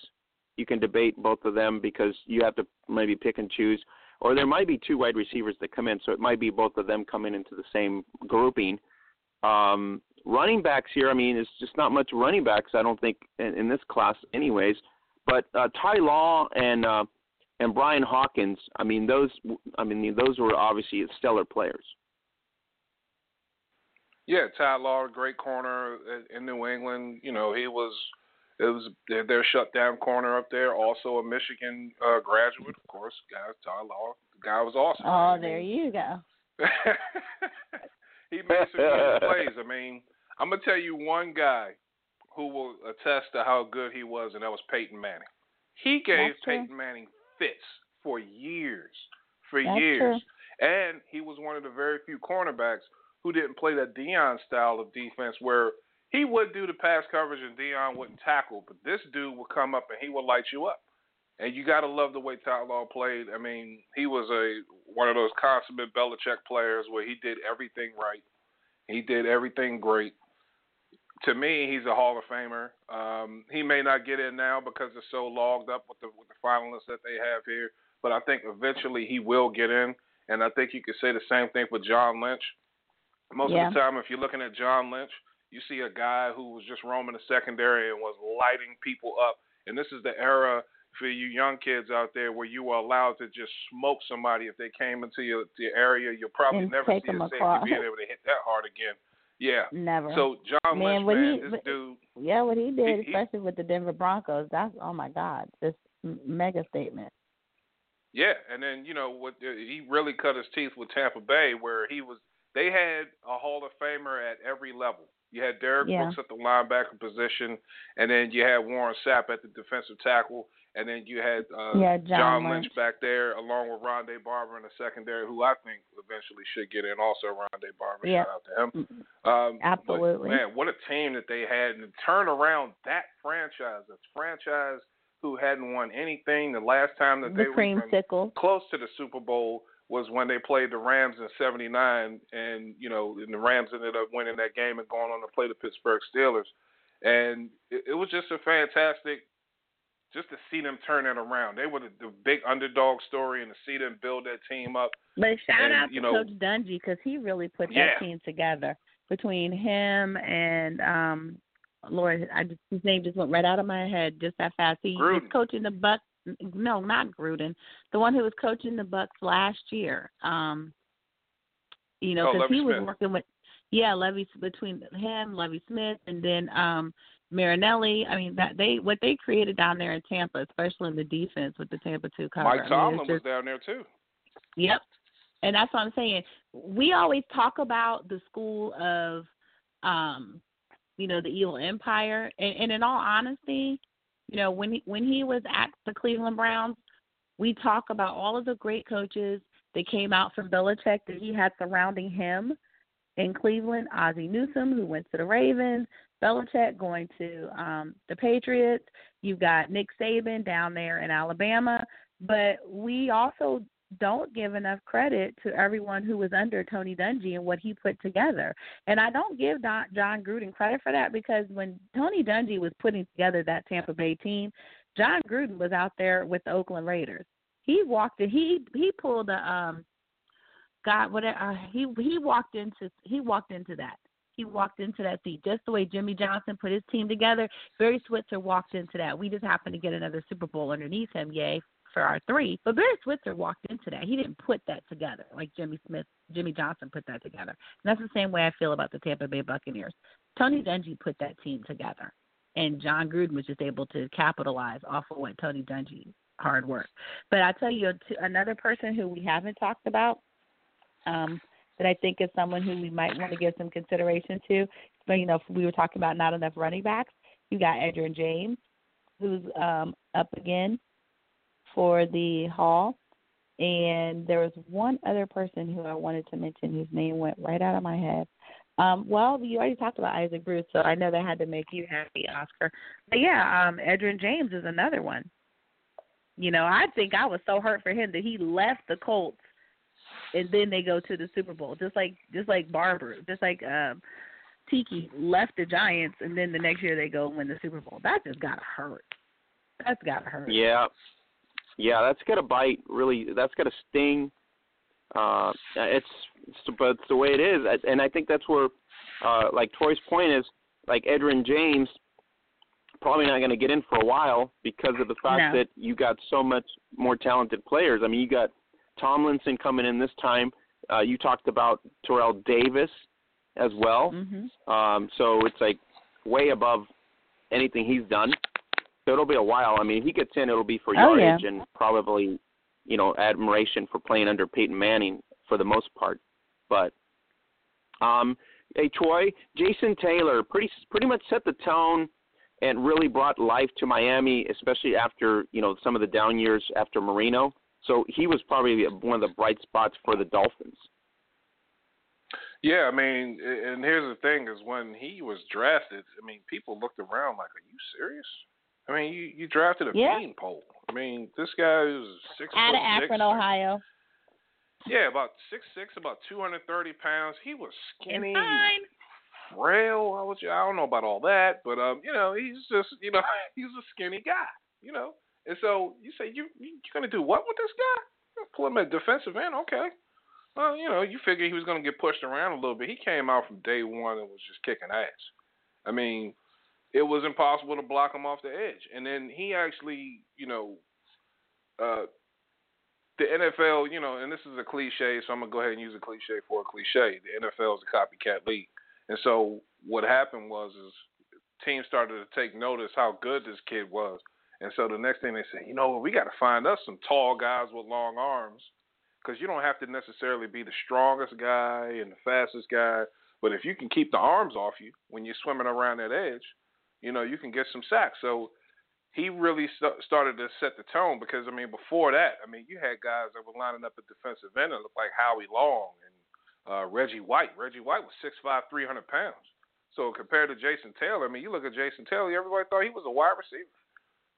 you can debate both of them because you have to maybe pick and choose. Or there might be two wide receivers that come in, so it might be both of them coming into the same grouping. Um, running backs here, I mean, it's just not much running backs. I don't think in, in this class, anyways. But uh, Ty Law and uh, and Brian Dawkins, I mean, those, I mean, those were obviously stellar players. Yeah, Ty Law, great corner in New England. You know, he was it was their, their shutdown corner up there. Also a Michigan uh, graduate, of course. Guy Ty Law, the guy was awesome. Oh, there you go. *laughs* he made some good *laughs* plays. I mean, I'm gonna tell you one guy who will attest to how good he was, and that was Peyton Manning. He gave That's Peyton true. Manning fits for years, for That's years, and he was one of the very few cornerbacks who didn't play that Deion style of defense where he would do the pass coverage and Deion wouldn't tackle, but this dude would come up and he would light you up. And you got to love the way Ty Law played. I mean, he was a one of those consummate Belichick players where he did everything right. He did everything great to me, he's a Hall of Famer. Um, he may not get in now because it's so logged up with the with the finalists that they have here, but I think eventually he will get in. And I think you could say the same thing for John Lynch. Most Yeah. of the time, if you're looking at John Lynch, you see a guy who was just roaming the secondary and was lighting people up. And this is the era for you young kids out there where you were allowed to just smoke somebody if they came into your, your area. You'll probably And never see a safety across. being able to hit that hard again. Yeah. Never. So John man, Lynch, what man, he, this dude. Yeah, what he did, he, especially with the Denver Broncos, that's oh my God, this mega statement. Yeah, and then you know what? Uh, he really cut his teeth with Tampa Bay, where he was. They had a Hall of Famer at every level. You had Derrick yeah. Brooks at the linebacker position, and then you had Warren Sapp at the defensive tackle, and then you had uh, yeah, John, Lynch. Lynch. back there, along with Rondé Barber in the secondary, who I think eventually should get in. Also, Rondé Barber, yeah. shout out to him. Um, Absolutely, but, man, what a team that they had, and turn around that franchise. That's franchise who hadn't won anything the last time that the they were close to the Super Bowl was when they played the Rams in '79, and you know, and the Rams ended up winning that game and going on to play the Pittsburgh Steelers, and it, it was just a fantastic, just to see them turn it around. They were the, the big underdog story, and to see them build that team up. But shout and, out to know, Coach Dungy because he really put that yeah. team together between him and um Lord, I just, his name just went right out of my head just that fast. He Gruden. was coaching the Bucks. No, not Gruden. The one who was coaching the Bucks last year. Um, you know, because oh, he Smith. was working with, yeah, Lovie between him, Lovie Smith, and then um Marinelli. I mean, that they what they created down there in Tampa, especially in the defense with the Tampa two cover. Mike I mean, Tomlin just, was down there too. Yep, and that's what I'm saying. We always talk about the school of um you know, the evil empire. And, and in all honesty, you know, when he when he was at the Cleveland Browns, we talk about all of the great coaches that came out from Belichick that he had surrounding him in Cleveland. Ozzie Newsome, who went to the Ravens, Belichick going to um, the Patriots. You've got Nick Saban down there in Alabama. But we also don't give enough credit to everyone who was under Tony Dungy and what he put together. And I don't give Don, Jon Gruden credit for that because when Tony Dungy was putting together that Tampa Bay team, Jon Gruden was out there with the Oakland Raiders. He walked in, he he pulled a um God whatever uh, he he walked into he walked into that. He walked into that seat just the way Jimmy Johnson put his team together. Barry Switzer walked into that. We just happened to get another Super Bowl underneath him, yay for our three. But Barry Switzer walked into that. He didn't put that together like Jimmy Smith, Jimmy Johnson put that together. And that's the same way I feel about the Tampa Bay Buccaneers. Tony Dungy put that team together, and Jon Gruden was just able to capitalize off of what Tony Dungy hard work. But I tell you, another person who we haven't talked about, um, that I think is someone who we might want to give some consideration to. But you know, we were talking about not enough running backs. You got Edgerrin James, who's um, up again for the Hall. And there was one other person who I wanted to mention whose name went right out of my head. Um, well, you already talked about Isaac Bruce, so I know that had to make you happy, Oscar. But yeah, um, Edgerrin James is another one. You know, I think I was so hurt for him that he left the Colts and then they go to the Super Bowl. Just like just like Barber, just like um Tiki left the Giants and then the next year they go win the Super Bowl. That just gotta hurt. That's gotta hurt. Yeah. Yeah, that's got to bite. Really, that's got to sting. Uh, it's, it's but it's the way it is, and I think that's where, uh, like Troy's point is, like Edgerrin James, probably not going to get in for a while because of the fact No. that you got so much more talented players. I mean, you got Tomlinson coming in this time. Uh, you talked about Terrell Davis as well. Mhm. Um, so it's like way above anything he's done. So it'll be a while. I mean, he gets in, it'll be for Oh, yeah. and probably, you know, admiration for playing under Peyton Manning for the most part. But, um, hey Troy, Jason Taylor pretty pretty much set the tone and really brought life to Miami, especially after you know some of the down years after Marino. So he was probably one of the bright spots for the Dolphins. Yeah, I mean, and here's the thing: is when he was drafted, I mean, people looked around like, "Are you serious?" I mean, you you drafted a Yeah. beanpole. I mean, this guy is six Out of Akron, six. Ohio. Yeah, about six six, about two hundred thirty pounds. He was skinny, Fine. frail. I was, I don't know about all that, but um, you know, he's just, you know, *laughs* he's a skinny guy, you know. And so you say you you're gonna do what with this guy? Pull him at defensive end, okay. Well, you know, you figure he was gonna get pushed around a little bit. He came out from day one and was just kicking ass. I mean, it was impossible to block him off the edge. And then he actually, you know, uh, the NFL, you know, and this is a cliche, so I'm gonna go ahead and use a cliche for a cliche. The NFL is a copycat league, And so what happened was is teams started to take notice how good this kid was. And so the next thing they said, you know, we got to find us some tall guys with long arms because you don't have to necessarily be the strongest guy and the fastest guy, but if you can keep the arms off you when you're swimming around that edge, you know, you can get some sacks. So he really st- started to set the tone because I mean, before that, I mean, you had guys that were lining up at defensive end looked like Howie Long and uh, Reggie White. Reggie White was six five, three hundred pounds. So compared to Jason Taylor, I mean, you look at Jason Taylor, everybody thought he was a wide receiver,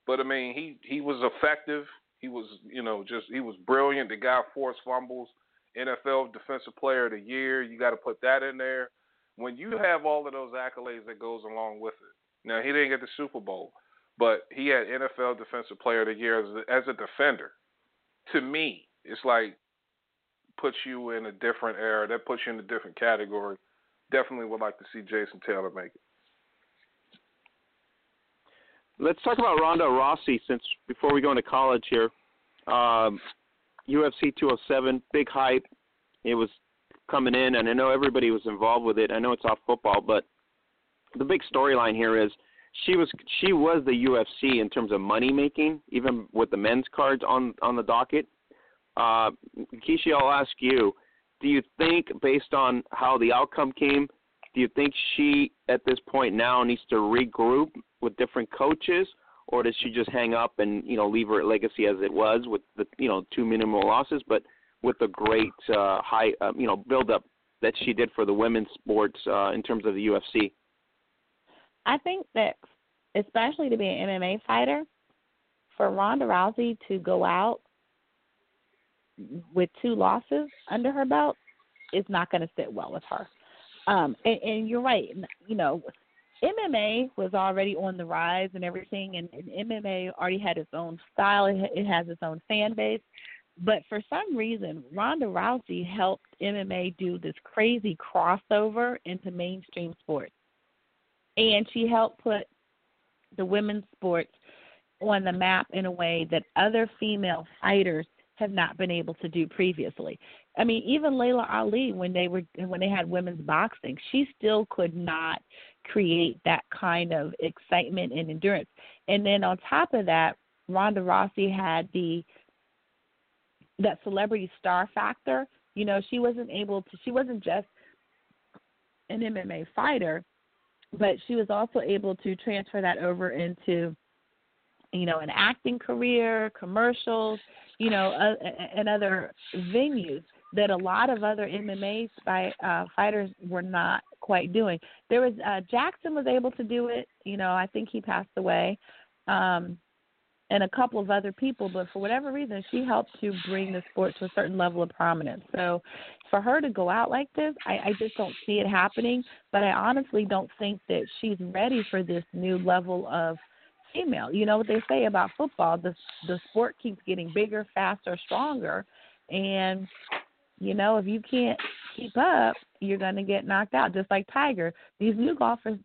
but I mean, he he was effective. He was, you know, just he was brilliant. The guy forced fumbles, NFL Defensive Player of the Year. You got to put that in there. When you have all of those accolades that goes along with it. Now he didn't get the Super Bowl, but he had NFL Defensive Player of the Year as a, as a defender. To me, it's like puts you in a different era. That puts you in a different category. Definitely would like to see Jason Taylor make it. Let's talk about Ronda Rousey since before we go into college here. Um, UFC 207, big hype. It was coming in, and I know everybody was involved with it. I know it's off football, but the big storyline here is she was she was the UFC in terms of money making, even with the men's cards on on the docket. Uh, Kishi, I'll ask you: Do you think, based on how the outcome came, do you think she at this point now needs to regroup with different coaches, or does she just hang up and you know leave her legacy as it was with the you know two minimal losses, but with the great uh, high uh, you know build up that she did for the women's sports uh, in terms of the UFC? I think that, especially to be an MMA fighter, for Ronda Rousey to go out with two losses under her belt is not going to sit well with her. Um, and, and you're right. You know, MMA was already on the rise and everything, and, and MMA already had its own style. It, it has its own fan base. But for some reason, Ronda Rousey helped MMA do this crazy crossover into mainstream sports and she helped put the women's sports on the map in a way that other female fighters have not been able to do previously. I mean, even Laila Ali when they were when they had women's boxing, she still could not create that kind of excitement and endurance. And then on top of that, Ronda Rousey had the that celebrity star factor. You know, she wasn't able to she wasn't just an MMA fighter but she was also able to transfer that over into you know an acting career commercials you know uh, and other venues that a lot of other MMA fight, uh, fighters were not quite doing. There was uh, Jackson was able to do it. You know, I think he passed away, um, and a couple of other people. But for whatever reason, she helped to bring the sport to a certain level of prominence. So for her to go out like this, I, I just don't see it happening. But I honestly don't think that she's ready for this new level of female. You know what they say about football: the the sport keeps getting bigger, faster, stronger, and you know if you can't keep up, you're going to get knocked out. Just like Tiger, these new golfers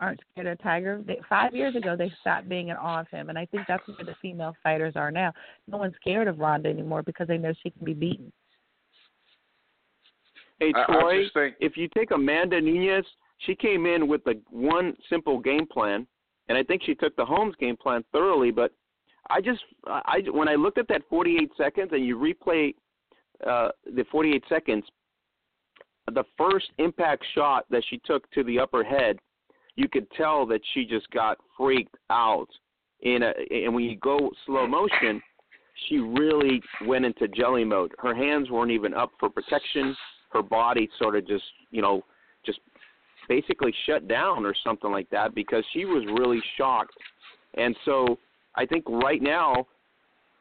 aren't scared of Tiger. They, five years ago, they stopped being in awe of him, and I think that's where the female fighters are now. No one's scared of Ronda anymore because they know she can be beaten. Hey Troy, I, I think... if you take Amanda Nunes, she came in with the one simple game plan, and I think she took the Holmes game plan thoroughly. But I just, I when I looked at that 48 seconds and you replay uh, the 48 seconds, the first impact shot that she took to the upper head, you could tell that she just got freaked out. In a, and when you go slow motion, she really went into jelly mode. Her hands weren't even up for protection her body sort of just you know just basically shut down or something like that because she was really shocked. And so I think right now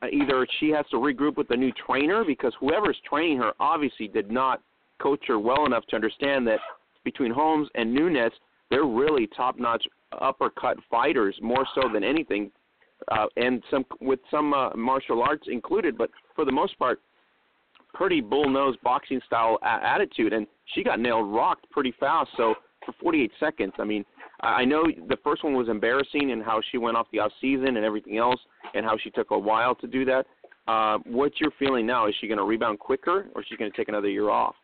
uh, either she has to regroup with the new trainer because whoever's training her obviously did not coach her well enough to understand that between Holmes and Nunes, they're really top-notch uppercut fighters more so than anything, uh, and some with some uh, martial arts included. But for the most part, pretty bull-nosed boxing style a- attitude, and she got nailed rocked pretty fast. So for 48 seconds, I mean, I know the first one was embarrassing and how she went off the off season and everything else, and how she took a while to do that. Uh, what's your feeling now? Is she going to rebound quicker, or is she going to take another year off?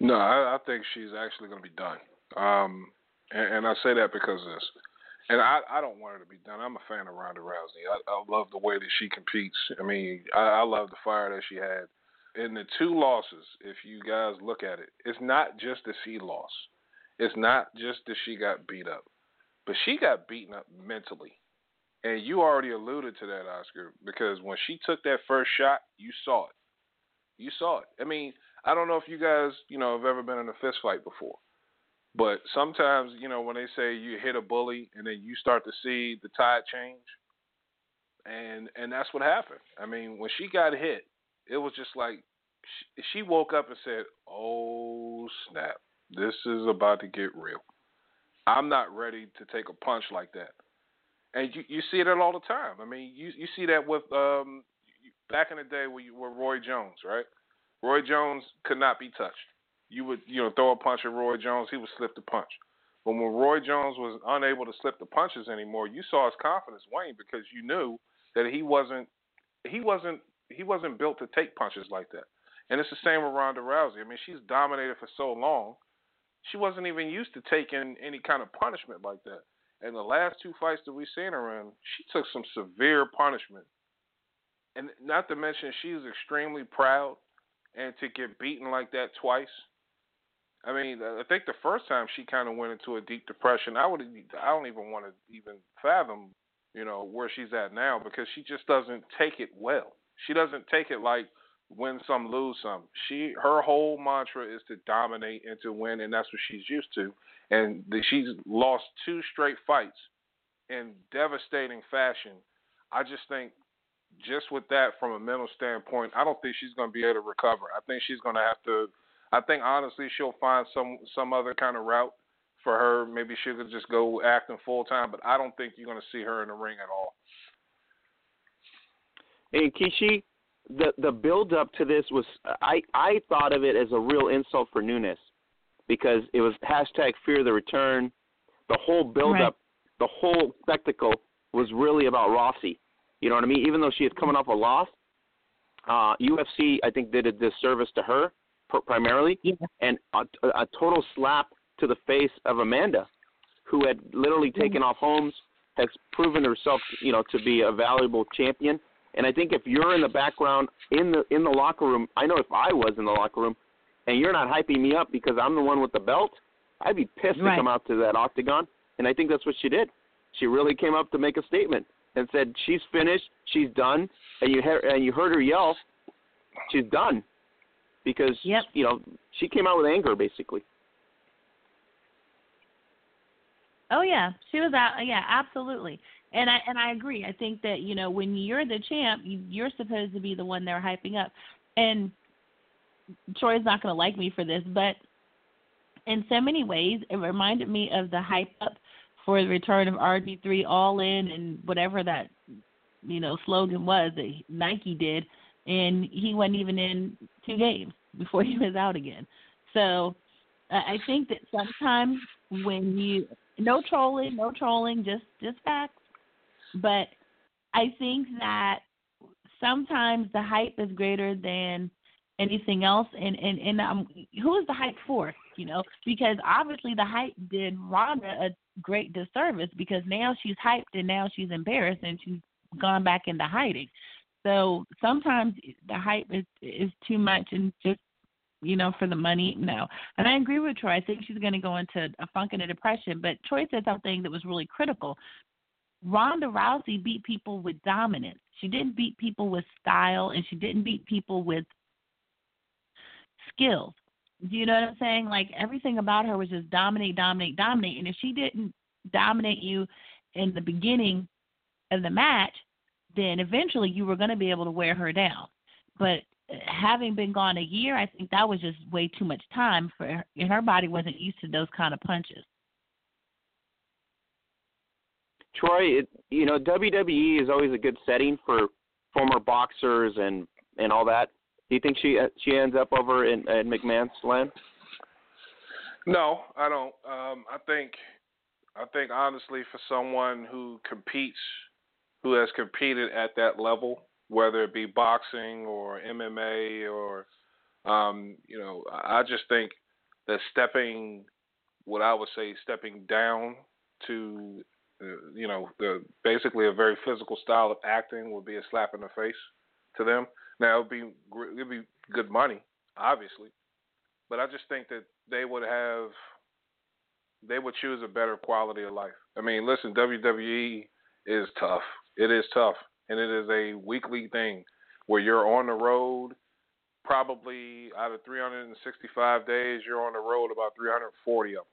No, I, I think she's actually going to be done. Um, and, and I say that because of this. And I, I don't want her to be done. I'm a fan of Ronda Rousey. I, I love the way that she competes. I mean, I, I love the fire that she had. In the two losses, if you guys look at it, it's not just that she lost. It's not just that she got beat up, but she got beaten up mentally. And you already alluded to that, Oscar, because when she took that first shot, you saw it. You saw it. I mean, I don't know if you guys, you know, have ever been in a fist fight before. But sometimes, you know, when they say you hit a bully and then you start to see the tide change, and and that's what happened. I mean, when she got hit, it was just like she, she woke up and said, "Oh snap, this is about to get real. I'm not ready to take a punch like that." And you you see that all the time. I mean, you you see that with um back in the day with, with Roy Jones, right? Roy Jones could not be touched you would you know throw a punch at Roy Jones, he would slip the punch. But when Roy Jones was unable to slip the punches anymore, you saw his confidence wane because you knew that he wasn't he wasn't he wasn't built to take punches like that. And it's the same with Ronda Rousey. I mean, she's dominated for so long, she wasn't even used to taking any kind of punishment like that. And the last two fights that we've seen her in, she took some severe punishment. And not to mention, she's extremely proud. And to get beaten like that twice, I mean, I think the first time she kind of went into a deep depression. I would, I don't even want to even fathom, you know, where she's at now because she just doesn't take it well. She doesn't take it like win some, lose some. She, her whole mantra is to dominate and to win, and that's what she's used to. And the, she's lost two straight fights in devastating fashion. I just think, just with that, from a mental standpoint, I don't think she's going to be able to recover. I think she's going to have to I think honestly she'll find some some other kind of route for her. Maybe she could just go acting full time, but I don't think you're going to see her in the ring at all. Hey Kishi, the the build up to this was I I thought of it as a real insult for Nunes because it was hashtag fear the return. The whole build right. up, the whole spectacle was really about Rousey. You know what I mean? Even though she is coming off a loss, uh, UFC I think did a disservice to her primarily, yeah. and a, a total slap to the face of Amanda, who had literally mm-hmm. taken off Holmes, has proven herself, you know, to be a valuable champion. And I think if you're in the background in the in the locker room, I know if I was in the locker room, and you're not hyping me up because I'm the one with the belt, I'd be pissed right. to come out to that octagon. And I think that's what she did. She really came up to make a statement and said she's finished, she's done, and you heard and you heard her yell, she's done because yep. you know she came out with anger basically. Oh yeah, she was out. Yeah, absolutely. And I and I agree. I think that you know when you're the champ, you, you're supposed to be the one they're hyping up. And Troy's not going to like me for this, but in so many ways, it reminded me of the hype up for the return of RG3 All In and whatever that you know slogan was that Nike did and he wasn't even in two games before *laughs* he was out again. So I think that sometimes when you no trolling, no trolling, just just facts. But I think that sometimes the hype is greater than anything else and and and um who is the hype for you know because obviously the hype did Ronda a great disservice because now she's hyped and now she's embarrassed and she's gone back into hiding so sometimes the hype is is too much and just you know for the money. No, and I agree with Troy. I think she's going to go into a funk and a depression. But Troy said something that was really critical. Ronda Rousey beat people with dominance. She didn't beat people with style, and she didn't beat people with skills. Do you know what I'm saying? Like everything about her was just dominate, dominate, dominate. And if she didn't dominate you in the beginning of the match, then eventually you were going to be able to wear her down. But having been gone a year, I think that was just way too much time for her, and her body wasn't used to those kind of punches. Troy, it, you know WWE is always a good setting for former boxers and and all that. Do you think she she ends up over in, in McMahon's land? No, I don't. Um, I think I think honestly, for someone who competes who has competed at that level, whether it be boxing or MMA or, um, you know, I just think that stepping what I would say stepping down to uh, you know the basically a very physical style of acting would be a slap in the face to them. Now it'd be it'd be good money, obviously, but I just think that they would have they would choose a better quality of life. I mean, listen, WWE is tough. It is tough, and it is a weekly thing where you're on the road. Probably out of 365 days, you're on the road about 340 of them.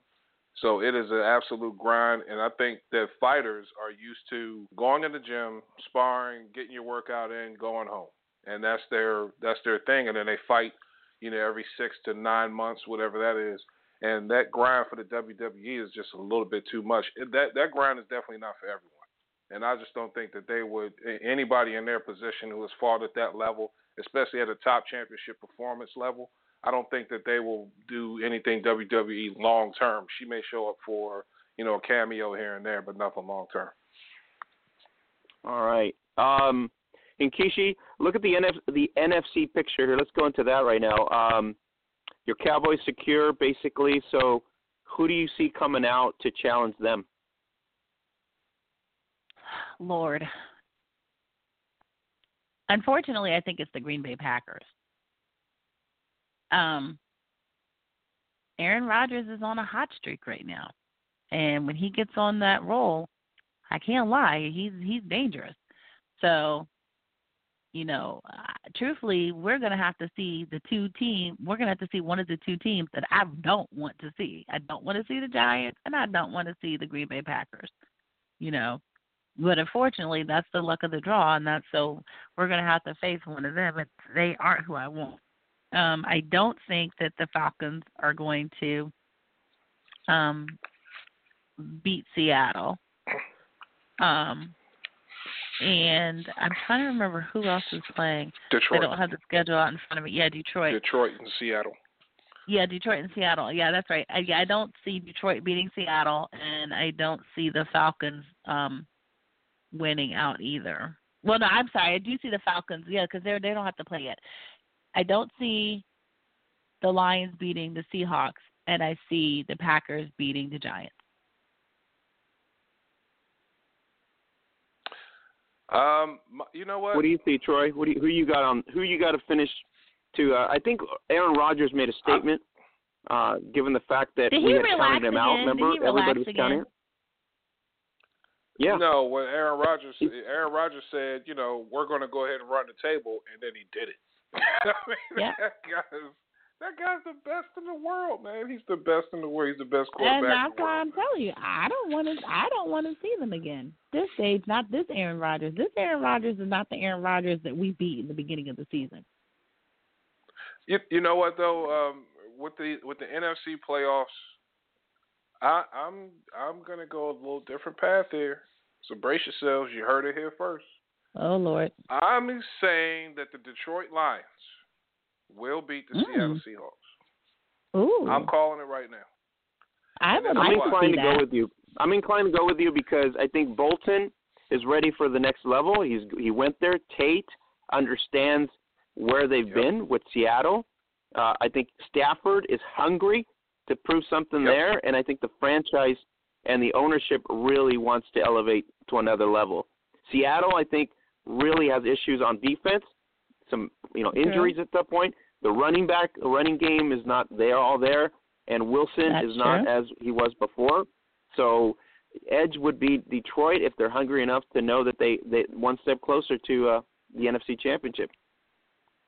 So it is an absolute grind, and I think that fighters are used to going in the gym, sparring, getting your workout in, going home, and that's their that's their thing. And then they fight, you know, every six to nine months, whatever that is. And that grind for the WWE is just a little bit too much. That that grind is definitely not for everyone. And I just don't think that they would anybody in their position who has fought at that level, especially at a top championship performance level. I don't think that they will do anything WWE long term. She may show up for you know a cameo here and there, but nothing long term. All right. Um, and Kishi, look at the NF, the NFC picture here. Let's go into that right now. Um, your Cowboys secure basically. So, who do you see coming out to challenge them? Lord. Unfortunately, I think it's the Green Bay Packers. Um, Aaron Rodgers is on a hot streak right now, and when he gets on that roll, I can't lie, he's he's dangerous. So, you know, uh, truthfully, we're gonna have to see the two team. We're gonna have to see one of the two teams that I don't want to see. I don't want to see the Giants, and I don't want to see the Green Bay Packers. You know, but unfortunately, that's the luck of the draw, and that's so we're going to have to face one of them, But they aren't who I want. Um, I don't think that the Falcons are going to um, beat Seattle. Um, and I'm trying to remember who else is playing. Detroit. I don't have the schedule out in front of me. Yeah, Detroit. Detroit and Seattle. Yeah, Detroit and Seattle. Yeah, that's right. I, yeah, I don't see Detroit beating Seattle, and I don't see the Falcons um, winning out either. Well, no, I'm sorry. I do see the Falcons. Yeah, because they they don't have to play yet. I don't see the Lions beating the Seahawks, and I see the Packers beating the Giants. Um, you know what? What do you see, Troy? What do you, who you got on? Who you got to finish? To uh, I think Aaron Rodgers made a statement, uh, given the fact that Did we he had relax counted him again? out. Remember, he everybody was again? counting him. Yeah. No, when Aaron Rodgers, Aaron Rodgers said, you know, we're going to go ahead and run the table, and then he did it. *laughs* I mean, Yeah. that guy's that guy's the best in the world, man. He's the best in the world. He's the best And quarterback. that's in why I'm man. telling you, I don't want to. I don't want to see them again. This stage, not this Aaron Rodgers. This Aaron Rodgers is not the Aaron Rodgers that we beat in the beginning of the season. You, you know what though, um, with the with the NFC playoffs, I, I'm I'm gonna go a little different path here. So brace yourselves. You heard it here first. Oh Lord. I'm saying that the Detroit Lions will beat the Mm. Seattle Seahawks. Ooh. I'm calling it right now. I would I'm like to inclined see to that. go with you. I'm inclined to go with you because I think Boldin is ready for the next level. He's he went there. Tate understands where they've Yep. been with Seattle. Uh, I think Stafford is hungry to prove something Yep. there, and I think the franchise and the ownership really wants to elevate to another level. Seattle, I think, really has issues on defense. Some you know injuries at that point. The running back, the running game is not there all there, and Wilson That's is not as he was before. So edge would be Detroit if they're hungry enough to know that they they one step closer to uh, the NFC Championship.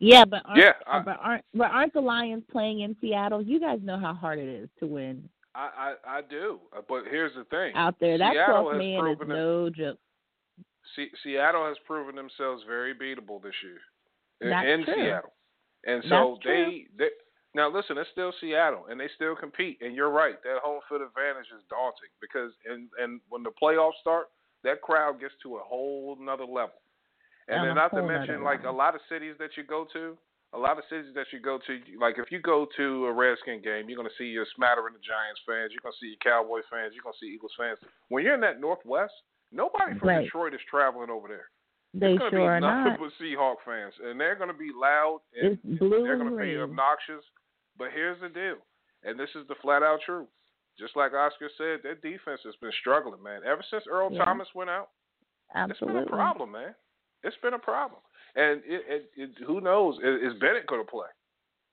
Yeah, but aren't, Yeah, I- but aren't but aren't the Lions playing in Seattle? You guys know how hard it is to win I, I I do, Uh, but here's the thing. out there. That Seattle man is proven no joke. Se- Seattle has proven themselves very beatable this year in, true. Seattle, and so they, they now listen. It's still Seattle, and they still compete. And you're right, that home field advantage is daunting because and and when the playoffs start, that crowd gets to a whole nother level. And then not to mention like a lot of cities that you go to. A lot of cities that you go to, like if you go to a Redskin game, you're gonna see your smattering of Giants fans. You're gonna see your Cowboy fans. You're gonna see Eagles fans. When you're in that Northwest, nobody from Right. Detroit is traveling over there. They it's to sure be nothing not. but Seahawk fans, and they're going to be loud and blue they're gonna be obnoxious. But here's the deal, and this is the flat out truth: just like Oscar said, their defense has been struggling, man. Ever since Earl Yeah. Thomas went out, Absolutely. it's been a problem, man. It's been a problem, and it, it, it, who knows? Is, is Bennett going to play?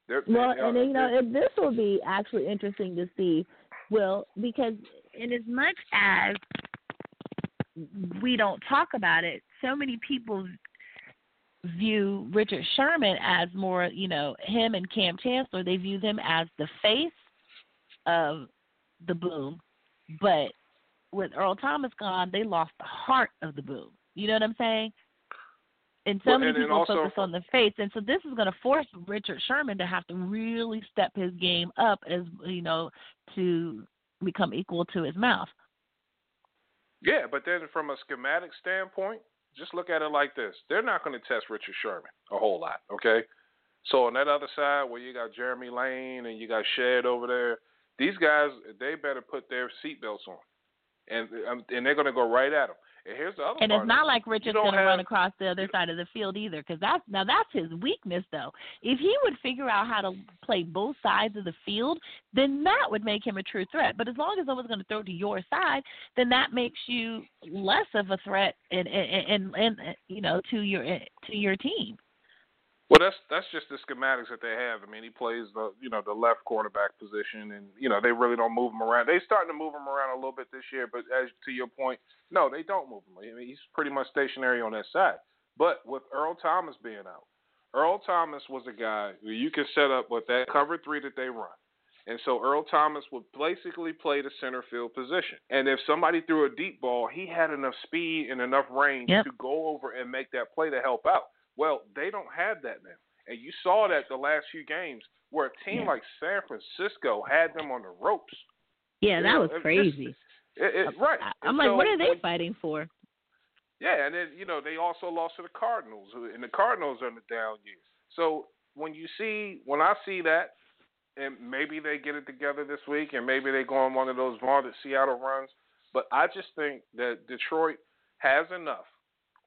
They're, Well, they, and you know, this will be actually interesting to see, Will, because in as much as we don't talk about it, so many people view Richard Sherman as more, you know, him and Kam Chancellor, they view them as the face of the boom. But with Earl Thomas gone, they lost the heart of the boom. You know what I'm saying? And so Well, many and people also- focus on the face, and so this is going to force Richard Sherman to have to really step his game up, as you know, to become equal to his mouth. Yeah, but then from a schematic standpoint, just look at it like this: they're not going to test Richard Sherman a whole lot, okay? So on that other side, where you got Jeremy Lane and you got Shead over there, these guys they better put their seatbelts on, and um, and they're going to go right at them. And here's the other And it's not like Richard's going to run across the other side of the field either, because that's now that's his weakness. Though, if he would figure out how to play both sides of the field, then that would make him a true threat. But as long as someone's going to throw to your side, then that makes you less of a threat, and and and, and you know to your to your team. Well, that's that's just the schematics that they have. I mean, he plays the you know the left cornerback position, and you know they really don't move him around. They starting to move him around a little bit this year, but as to your point, no, they don't move him. I mean, he's pretty much stationary on that side. But with Earl Thomas being out, Earl Thomas was a guy who you can set up with that cover three that they run. And so Earl Thomas would basically play the center field position. And if somebody threw a deep ball, he had enough speed and enough range Yep. to go over and make that play to help out. Well, they don't have that now. And you saw that the last few games where a team Yeah. like San Francisco had them on the ropes. Yeah, You that know, was crazy. It, it, right. I- I'm like, so what are they when- fighting for? yeah, and then you know they also lost to the Cardinals, and the Cardinals are in the down years. So when you see, when I see that, and maybe they get it together this week, and maybe they go on one of those vaunted Seattle runs, but I just think that Detroit has enough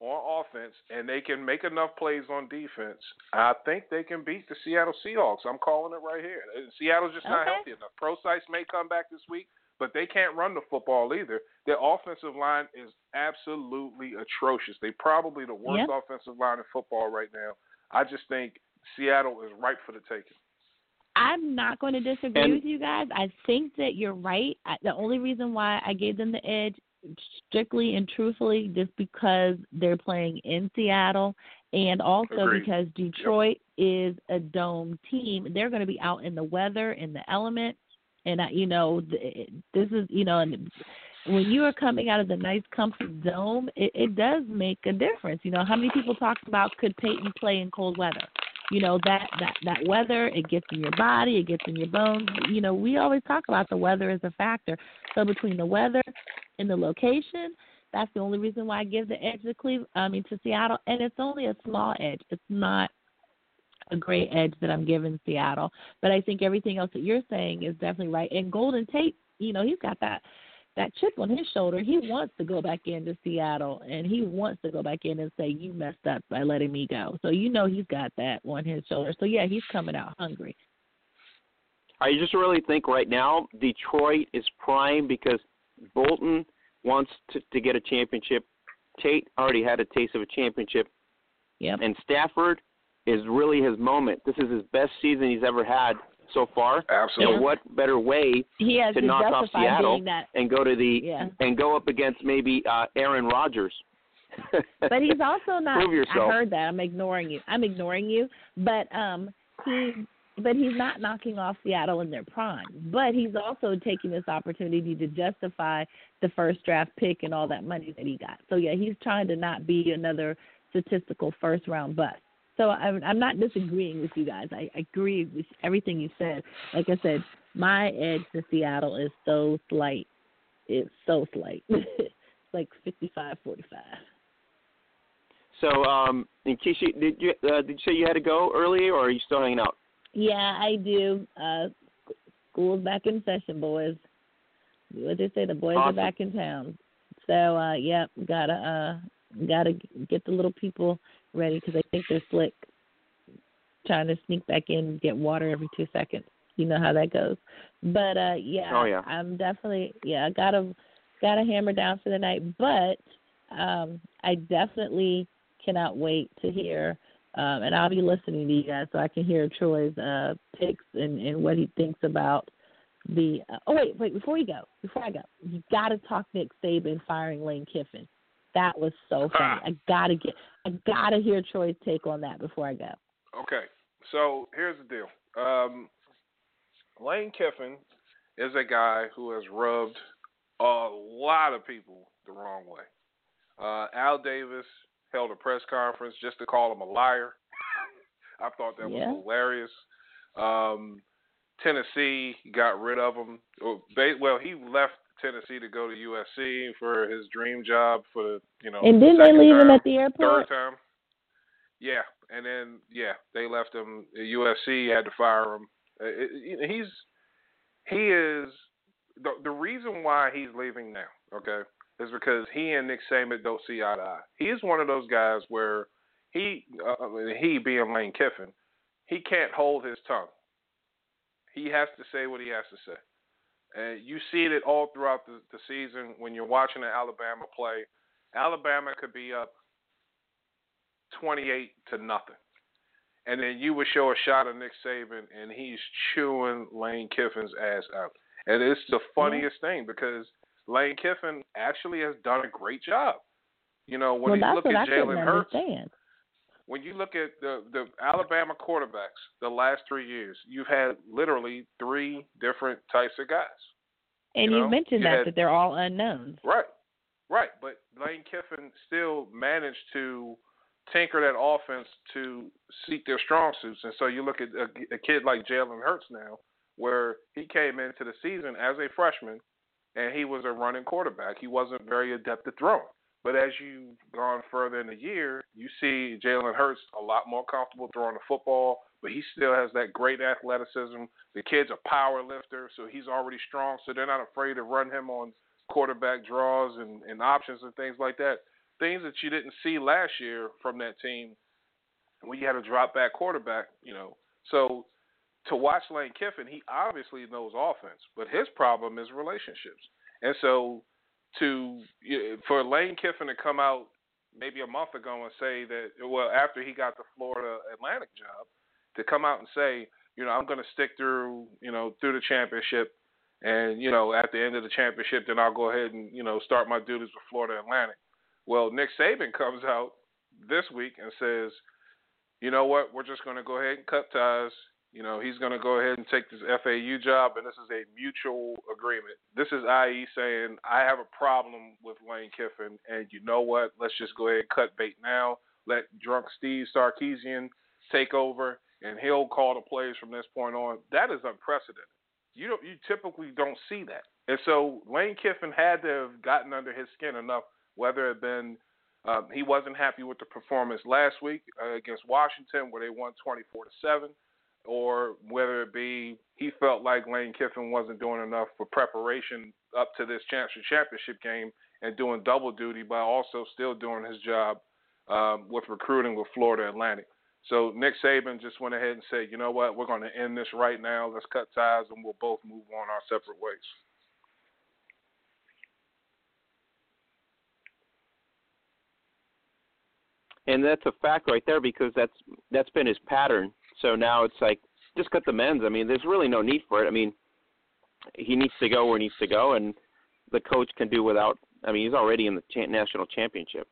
on offense, and they can make enough plays on defense. I think they can beat the Seattle Seahawks. I'm calling it right here. Seattle's just not Okay. healthy enough. Pro-Sites may come back this week, but they can't run the football either. Their offensive line is absolutely atrocious. They probably the worst Yep. offensive line in football right now. I just think Seattle is ripe for the taking. I'm not going to disagree And- with you guys. I think that you're right. I, the only reason why I gave them the edge, strictly and truthfully, just because they're playing in Seattle, and also Agreed. because Detroit is a dome team. They're going to be out in the weather, in the element, and I, you know, this is you know, and when you are coming out of the nice, comfy dome, it, it does make a difference. You know, how many people talk about could Peyton play in cold weather? you know that that that weather it gets in your body it gets in your bones you know we always talk about the weather as a factor so between the weather and the location that's the only reason why i give the edge to cleveland i mean to seattle and it's only a small edge it's not a great edge that i'm giving seattle but i think everything else that you're saying is definitely right and golden tate you know he's got that that chip on his shoulder, he wants to go back into Seattle and he wants to go back in and say, You messed up by letting me go. So you know he's got that on his shoulder. So yeah, he's coming out hungry. I just really think right now Detroit is prime because Boldin wants to, to get a championship. Tate already had a taste of a championship, Yep. and Stafford is really his moment. This is his best season he's ever had so far. Absolutely. And what better way He has to to, knock off Seattle and go to the Yeah. and go up against maybe uh, Aaron Rodgers? *laughs* but he's also not Prove yourself. I heard that. I'm ignoring you. I'm ignoring you. But um he but he's not knocking off Seattle in their prime. But he's also taking this opportunity to justify the first draft pick and all that money that he got. So yeah, he's trying to not be another statistical first round bust. So I'm, I'm not disagreeing with you guys. I, I agree with everything you said. Like I said, my edge to Seattle is so slight. It's so slight. it's *laughs* like 55 45. so, um, Kishi, did you uh, did you say you had to go early, or are you still hanging out? Yeah, I do. Uh, school's back in session, boys. What they say, the boys Awesome. are back in town. So, uh, yep, gotta uh, gotta get the little people ready because I think they're slick, trying to sneak back in and get water every two seconds. You know how that goes. But uh yeah, oh, yeah. I'm definitely yeah, I got to got a hammer down for the night, but um I definitely cannot wait to hear um and I'll be listening to you guys so I can hear Troy's uh picks and and what he thinks about the uh, oh wait wait before you go before I go you got to talk Nick Saban firing Lane Kiffin. That was so funny. I gotta get I gotta hear Troy's take on that before I go. Okay so here's the deal. Um Lane Kiffin is a guy who has rubbed a lot of people the wrong way. Uh, Al Davis held a press conference just to call him a liar. *laughs* I thought that yeah. was hilarious. Um, Tennessee got rid of him. Well, he left Tennessee to go to USC for his dream job for the you know. And didn't they leave time, him at the airport? Third time. Yeah, and then yeah, they left him. USC had to fire him. It, it, he's he is the the reason why he's leaving now. Okay, is because he and Nick Saban don't see eye to eye. He is one of those guys where he uh, he being Lane Kiffin, he can't hold his tongue. He has to say what he has to say. And you see it all throughout the, the season when you're watching the Alabama play. Alabama could be up 28 to nothing. And then you would show a shot of Nick Saban, and he's chewing Lane Kiffin's ass out. And it's the funniest mm-hmm. thing because Lane Kiffin actually has done a great job. You know, when well, you look at Jalen Hurts, when you look at the the Alabama quarterbacks the last three years, you've had literally three different types of guys. And you, you know? mentioned you that had, that they're all unknowns. Right, right. But Lane Kiffin still managed to tinker that offense to seek their strong suits. And so you look at a, a kid like Jalen Hurts now, where he came into the season as a freshman and he was a running quarterback. He wasn't very adept at throwing. But as you've gone further in the year, you see Jalen Hurts a lot more comfortable throwing the football, but he still has that great athleticism. The kid's a power lifter, so he's already strong, so they're not afraid to run him on quarterback draws and, and options and things like that things that you didn't see last year from that team when you had a drop back quarterback, you know. So to watch Lane Kiffin, he obviously knows offense, but his problem is relationships. And so to for Lane Kiffin to come out maybe a month ago and say that well after he got the Florida Atlantic job to come out and say, you know, I'm going to stick through, you know, through the championship and, you know, at the end of the championship then I'll go ahead and, you know, start my duties with Florida Atlantic. Well, Nick Saban comes out this week and says, you know what, we're just going to go ahead and cut ties. You know, he's going to go ahead and take this FAU job, and this is a mutual agreement. This is IE saying, I have a problem with Lane Kiffin, and you know what, let's just go ahead and cut bait now. Let drunk Steve Sarkisian take over, and he'll call the plays from this point on. That is unprecedented. You don't, you typically don't see that. And so Lane Kiffin had to have gotten under his skin enough whether it had been um, he wasn't happy with the performance last week uh, against Washington, where they won 24 to seven, or whether it be he felt like Lane Kiffin wasn't doing enough for preparation up to this championship game and doing double duty, but also still doing his job um, with recruiting with Florida Atlantic. So Nick Saban just went ahead and said, you know what, we're going to end this right now. Let's cut ties, and we'll both move on our separate ways. and that's a fact right there because that's that's been his pattern. So now it's like just cut the men's. I mean, there's really no need for it. I mean, he needs to go where he needs to go, and the coach can do without. I mean, he's already in the cha- national championship.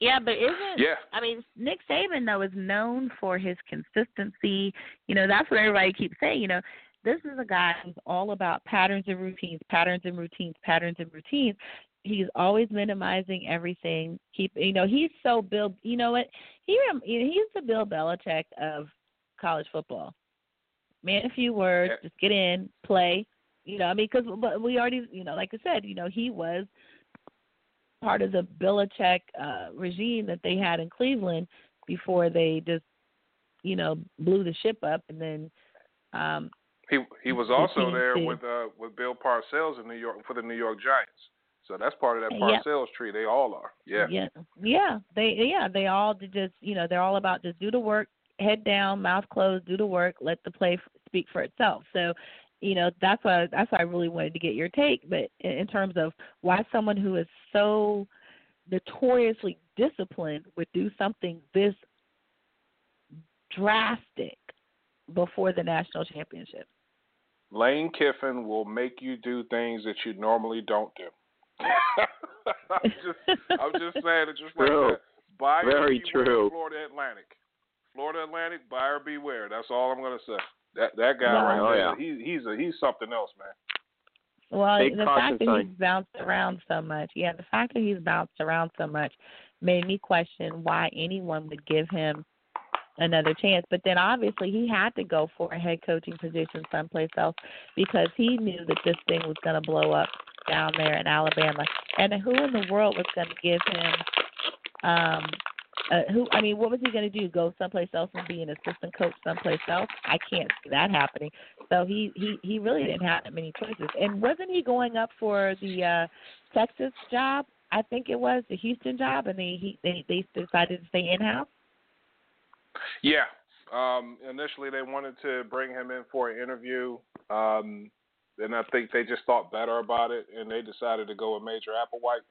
Yeah, but isn't yeah. I mean Nick Saban though is known for his consistency. You know, that's what everybody keeps saying. You know, this is a guy who's all about patterns and routines, patterns and routines, patterns and routines he's always minimizing everything. Keep you know he's so Bill. You know what? He he's the Bill Belichick of college football. Man, a few words, just get in, play. You know, I mean, because we already, you know, like I said, you know, he was part of the Belichick uh, regime that they had in Cleveland before they just, you know, blew the ship up, and then. um he he was also there with uh with Bill Parcells in New York for the New York Giants. So that's part of that Parcells yep. tree. They all are. Yeah. Yeah. Yeah. They yeah, they all just you know, they're all about just do the work, head down, mouth closed, do the work, let the play speak for itself. So, you know, that's why that's why I really wanted to get your take. But in terms of why someone who is so notoriously disciplined would do something this drastic before the national championship. Lane Kiffin will make you do things that you normally don't do. *laughs* I'm just, I'm just saying it just true. like that. Buyer Very beware, true. Florida Atlantic, Florida Atlantic, buyer beware. That's all I'm gonna say. That that guy Wow. right Oh, there, yeah. he, he's a he's something else, man. Well, Big the caution fact that sign. he's bounced around so much, yeah, the fact that he's bounced around so much made me question why anyone would give him another chance. But then obviously he had to go for a head coaching position someplace else because he knew that this thing was going to blow up down there in Alabama. And who in the world was going to give him um uh, who I mean, what was he going to do? Go someplace else and be an assistant coach someplace else? I can't see that happening. So he he he really didn't have that many choices. And wasn't he going up for the uh Texas job? I think it was the Houston job, and they he they they decided to stay in house. Yeah. Um, initially, they wanted to bring him in for an interview, um, and I think they just thought better about it, and they decided to go with Major Applewhite.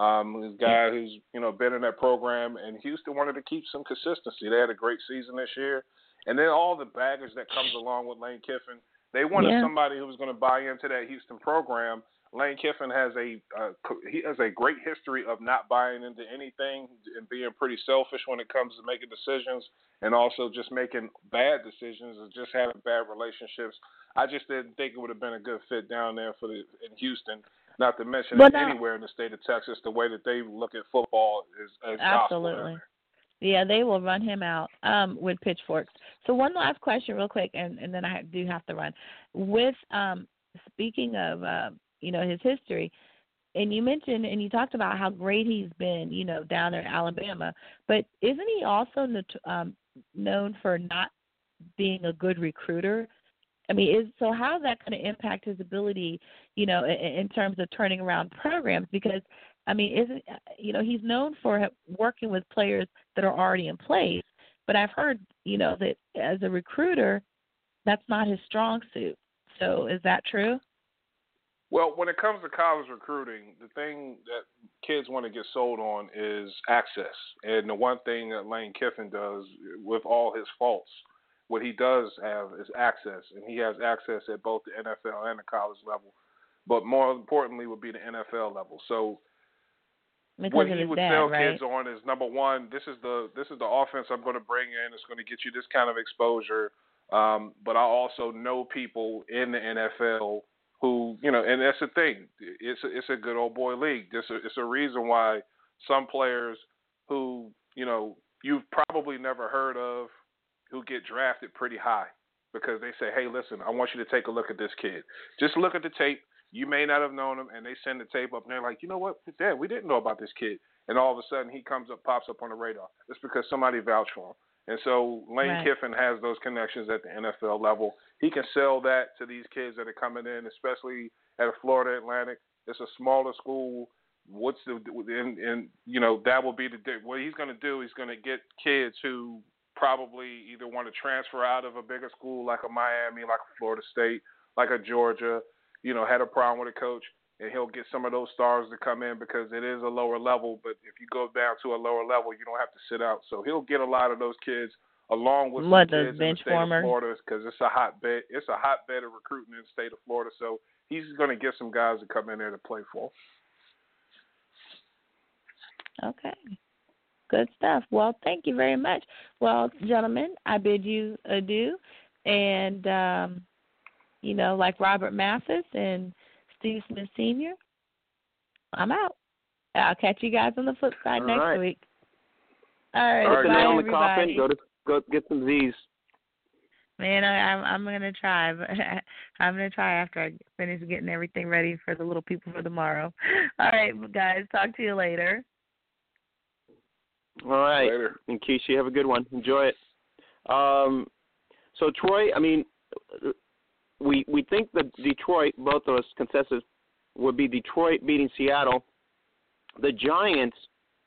Um, this guy who's you know been in that program, and Houston wanted to keep some consistency. They had a great season this year, and then all the baggage that comes along with Lane Kiffin. They wanted Yeah. somebody who was going to buy into that Houston program. Lane Kiffin has a uh, he has a great history of not buying into anything and being pretty selfish when it comes to making decisions, and also just making bad decisions and just having bad relationships. I just didn't think it would have been a good fit down there for the in Houston. Not to mention Well, now- anywhere in the state of Texas, the way that they look at football is, is Absolutely. Yeah, they will run him out um, with pitchforks. So one last question, real quick, and, and then I do have to run. With um, speaking of uh, you know his history, and you mentioned and you talked about how great he's been, you know, down there in Alabama. But isn't he also um, known for not being a good recruiter? I mean, is so how is that going to impact his ability, you know, in, in terms of turning around programs? Because I mean, isn't you know he's known for working with players that are already in place, but I've heard you know that as a recruiter, that's not his strong suit. So is that true? Well, when it comes to college recruiting, the thing that kids want to get sold on is access. And the one thing that Lane Kiffin does, with all his faults, what he does have is access. And he has access at both the NFL and the college level. But more importantly, would be the NFL level. So Because what he would dad, sell right? kids on is number one, this is the this is the offense I'm going to bring in. It's going to get you this kind of exposure. Um, but I also know people in the NFL who you know, and that's the thing. It's a, it's a good old boy league. It's a, it's a reason why some players who you know you've probably never heard of who get drafted pretty high because they say, hey, listen, I want you to take a look at this kid. Just look at the tape. You may not have known him, and they send the tape up, and they're like, you know what, Dad, we didn't know about this kid, and all of a sudden he comes up, pops up on the radar. It's because somebody vouched for him. And so Lane Right. Kiffin has those connections at the NFL level. He can sell that to these kids that are coming in, especially at a Florida Atlantic. It's a smaller school. What's the and, and you know that will be the what he's going to do. He's going to get kids who probably either want to transfer out of a bigger school like a Miami, like a Florida State, like a Georgia. You know, had a problem with a coach, and he'll get some of those stars to come in because it is a lower level. But if you go down to a lower level, you don't have to sit out. So he'll get a lot of those kids along with some those kids in the bench state warmers? of Florida because it's a hotbed. It's a hotbed of recruiting in the state of Florida. So he's going to get some guys to come in there to play for. Okay. Good stuff. Well, thank you very much. Well, gentlemen, I bid you adieu. And, um, you know, like Robert Mathis and Steve Smith Sr., I'm out. I'll catch you guys on the flip side All next right. week. All right. Put the bye, nail the everybody. coffin. Go to go get some Z's. Man, I, I'm I'm gonna try. But *laughs* I'm gonna try after I finish getting everything ready for the little people for tomorrow. *laughs* All right, guys. Talk to you later. All right. Later. And Keisha, have a good one. Enjoy it. Um, so Troy, I mean, we we think that Detroit, both of us consensus would be Detroit beating Seattle. The Giants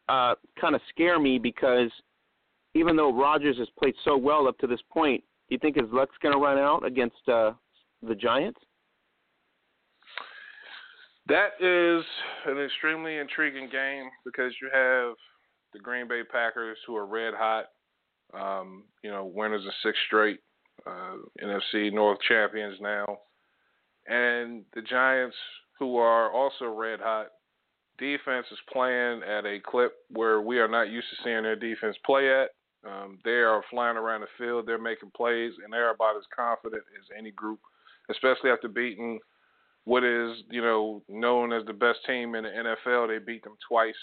uh, kind of scare me because even though Rodgers has played so well up to this point, do you think his luck's going to run out against uh, the Giants? That is an extremely intriguing game because you have the Green Bay Packers who are red hot, um, you know, winners of six straight uh, NFC North champions now, and the Giants who are also red hot. Defense is playing at a clip where we are not used to seeing their defense play at. Um, they are flying around the field, they're making plays, and they're about as confident as any group, especially after beating what is you know known as the best team in the NFL. They beat them twice,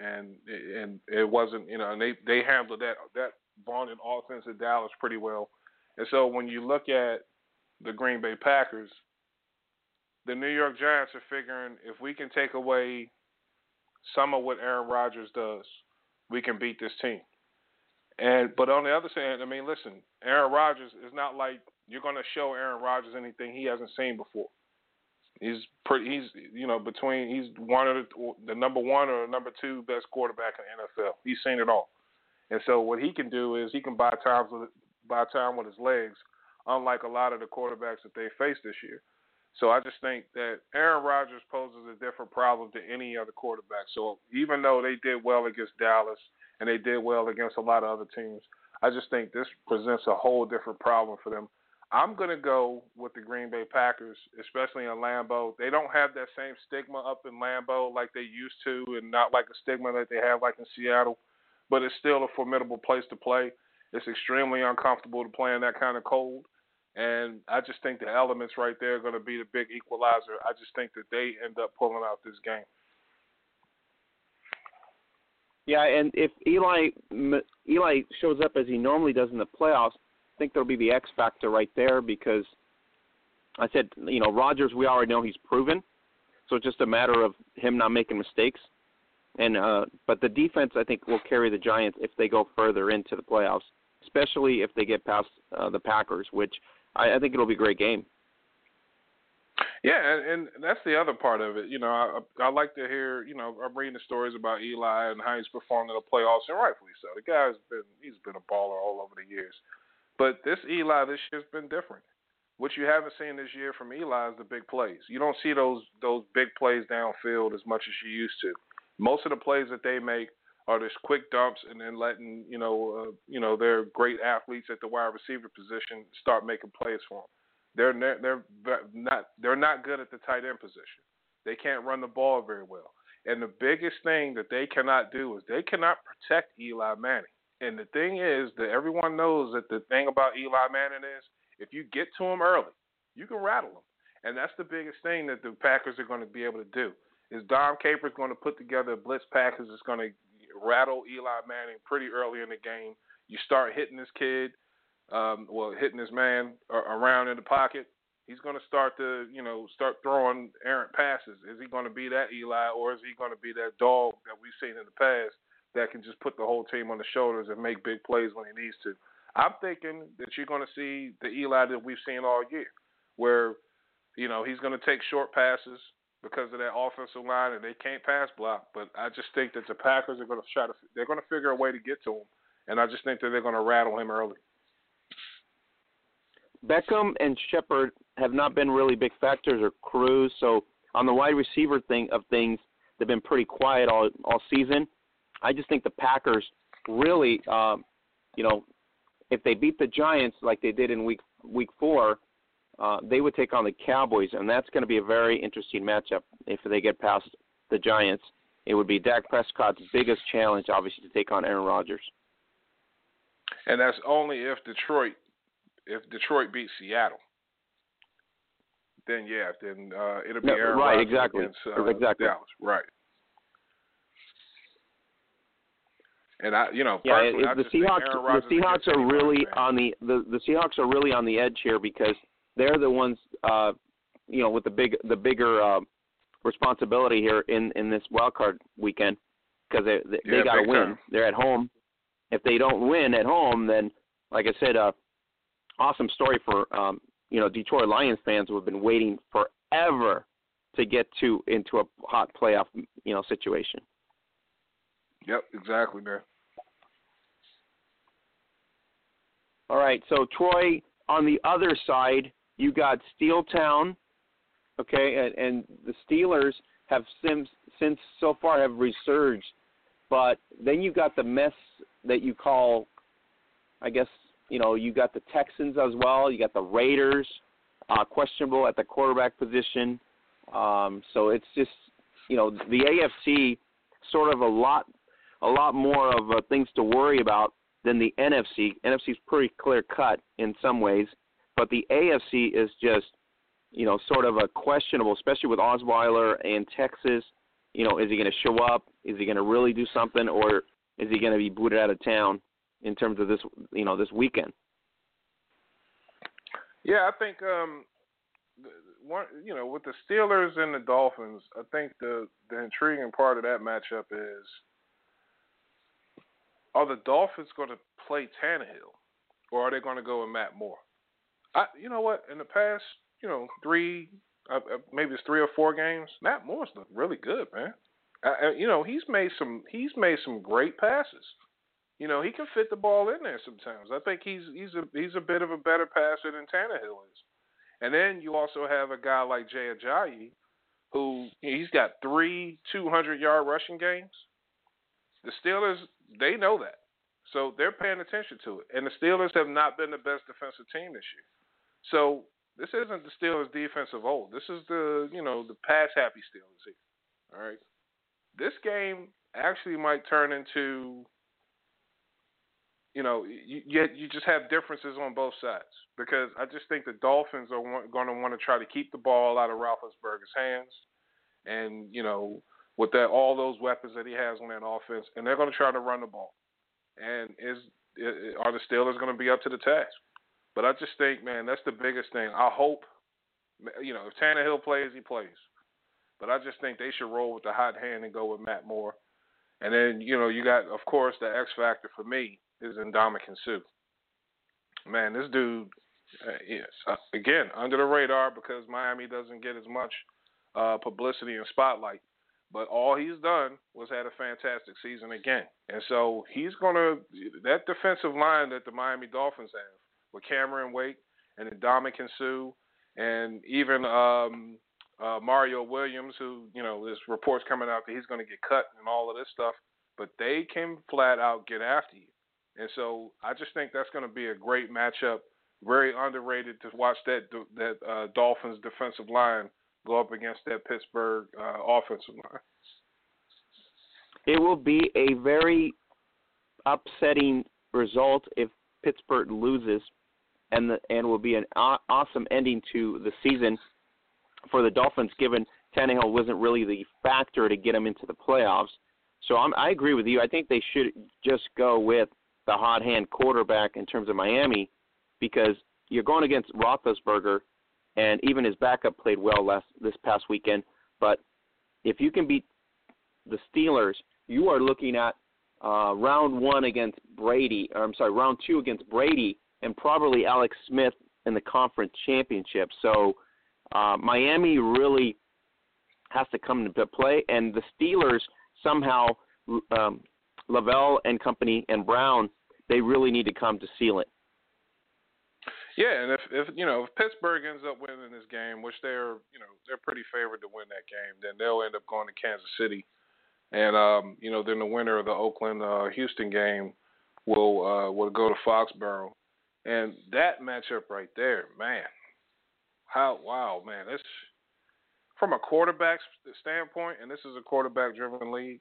and and it wasn't you know and they they handled that that vaunted offense of Dallas pretty well. And so when you look at the Green Bay Packers, the New York Giants are figuring if we can take away some of what Aaron Rodgers does, we can beat this team. And but on the other side, I mean, listen, Aaron Rodgers is not like you're going to show Aaron Rodgers anything he hasn't seen before. He's pretty. He's you know between he's one of the, the number one or number two best quarterback in the NFL. He's seen it all, and so what he can do is he can buy time buy time with his legs, unlike a lot of the quarterbacks that they faced this year. So I just think that Aaron Rodgers poses a different problem to any other quarterback. So even though they did well against Dallas and they did well against a lot of other teams, I just think this presents a whole different problem for them I'm going to go with the Green Bay Packers, especially in Lambeau. They don't have that same stigma up in Lambeau like they used to, and not like a stigma that they have like in Seattle. But it's still a formidable place to play. It's extremely uncomfortable to play in that kind of cold. And I just think the elements right there are going to be the big equalizer. I just think that they end up pulling out this game. Yeah, and if Eli Eli shows up as he normally does in the playoffs, I think there'll be the X factor right there because I said, you know, Rodgers, we already know he's proven, so it's just a matter of him not making mistakes. And uh, but the defense, I think, will carry the Giants if they go further into the playoffs, especially if they get past uh, the Packers, which I, I think it'll be a great game. Yeah, and, and that's the other part of it. You know, I, I like to hear. You know, I'm reading the stories about Eli and how he's performed in the playoffs, and rightfully so. The guy's been he's been a baller all over the years. But this Eli this year's been different. What you haven't seen this year from Eli is the big plays. You don't see those those big plays downfield as much as you used to. Most of the plays that they make are just quick dumps and then letting you know uh, you know their great athletes at the wide receiver position start making plays for them. They're they're not they're not good at the tight end position. They can't run the ball very well. And the biggest thing that they cannot do is they cannot protect Eli Manning. And the thing is that everyone knows that the thing about Eli Manning is if you get to him early, you can rattle him. And that's the biggest thing that the Packers are going to be able to do. Is Dom Capers going to put together a blitz package that's going to rattle Eli Manning pretty early in the game. You start hitting this kid, um, well, hitting this man around in the pocket. He's going to start to, you know, start throwing errant passes. Is he going to be that Eli, or is he going to be that dog that we've seen in the past that can just put the whole team on the shoulders and make big plays when he needs to. I'm thinking that you're going to see the Eli that we've seen all year, where you know he's going to take short passes because of that offensive line and they can't pass block. But I just think that the Packers are going to try to they're going to figure a way to get to him, and I just think that they're going to rattle him early. Beckham and Shepard have not been really big factors or Cruz, so on the wide receiver thing of things, they've been pretty quiet all all season. I just think the Packers really, um, you know, if they beat the Giants like they did in week week four, uh, they would take on the Cowboys, and that's going to be a very interesting matchup if they get past the Giants. It would be Dak Prescott's biggest challenge, obviously, to take on Aaron Rodgers. And that's only if Detroit, if Detroit beats Seattle. Then yeah, then uh, it'll be no, Aaron right, Rodgers exactly. against uh, exactly. Dallas, right? And I, you know, yeah, it, the Seahawks, the Seahawks are really on the, the the Seahawks are really on the edge here because they're the ones, uh, you know, with the big the bigger uh, responsibility here in in this wild card weekend because they they, yeah, they got to win. Time. They're at home. If they don't win at home, then like I said, uh, awesome story for um, you know Detroit Lions fans who have been waiting forever to get to into a hot playoff you know situation. Yep, exactly, man. All right, so Troy, on the other side, you got Steel Town, okay, and, and the Steelers have since, since so far have resurged, but then you got the mess that you call, I guess, you know, you got the Texans as well. You got the Raiders, uh, questionable at the quarterback position. Um, so it's just, you know, the AFC sort of a lot, a lot more of uh, things to worry about than the NFC. NFC is pretty clear cut in some ways, but the AFC is just, you know, sort of a questionable, especially with Osweiler and Texas. You know, is he going to show up? Is he going to really do something, or is he going to be booted out of town in terms of this, you know, this weekend? Yeah, I think um, one, you know, with the Steelers and the Dolphins, I think the the intriguing part of that matchup is are the Dolphins going to play Tannehill, or are they going to go with Matt Moore? I, you know what? In the past, you know, three, uh, uh maybe it's three or four games, Matt Moore's looked really good, man. You know, he's made some he's made some great passes. You know, he can fit the ball in there sometimes. I think he's he's a he's a bit of a better passer than Tannehill is. And then you also have a guy like Jay Ajayi, who he's got three 200 yard rushing games. The Steelers they know that. So they're paying attention to it. And the Steelers have not been the best defensive team this year. So this isn't the Steelers defense of old. This is the, you know, the pass happy Steelers here. All right. This game actually might turn into you know, you you just have differences on both sides because I just think the Dolphins are going to want to try to keep the ball out of Roethlisberger's hands, and you know, with that all those weapons that he has on that offense, and they're going to try to run the ball. And is are the Steelers going to be up to the task? But I just think, man, that's the biggest thing. I hope, you know, if Tannehill plays, he plays. But I just think they should roll with the hot hand and go with Matt Moore. And then, you know, you got, of course, the X factor for me is Ndamukong Suh. Man, this dude, uh, yes, uh, again, under the radar because Miami doesn't get as much uh, publicity and spotlight. But all he's done was had a fantastic season again. And so he's going to, that defensive line that the Miami Dolphins have with Cameron Wake and Ndamukong Suh and even um, uh, Mario Williams, who, you know, there's reports coming out that he's going to get cut and all of this stuff. But they can flat out get after you. And so I just think that's going to be a great matchup. Very underrated to watch that that uh, Dolphins defensive line go up against that Pittsburgh uh, offensive line. It will be a very upsetting result if Pittsburgh loses, and the, and will be an aw- awesome ending to the season for the Dolphins, given Tannehill wasn't really the factor to get them into the playoffs. So I'm, I agree with you. I think they should just go with the hot hand quarterback in terms of Miami, because you're going against Roethlisberger, and even his backup played well last this past weekend. But if you can beat the Steelers, you are looking at uh, round one against Brady, or I'm sorry, round two against Brady, and probably Alex Smith in the conference championship. So uh, Miami really has to come into play, and the Steelers somehow um, LaVell and company and Brown, they really need to come to seal it. Yeah, and if if you know if Pittsburgh ends up winning this game, which they're you know they're pretty favored to win that game, then they'll end up going to Kansas City, and um, you know then the winner of the Oakland uh, Houston game will uh, will go to Foxborough, and that matchup right there, man, how wow man, it's from a quarterback standpoint, and this is a quarterback driven league.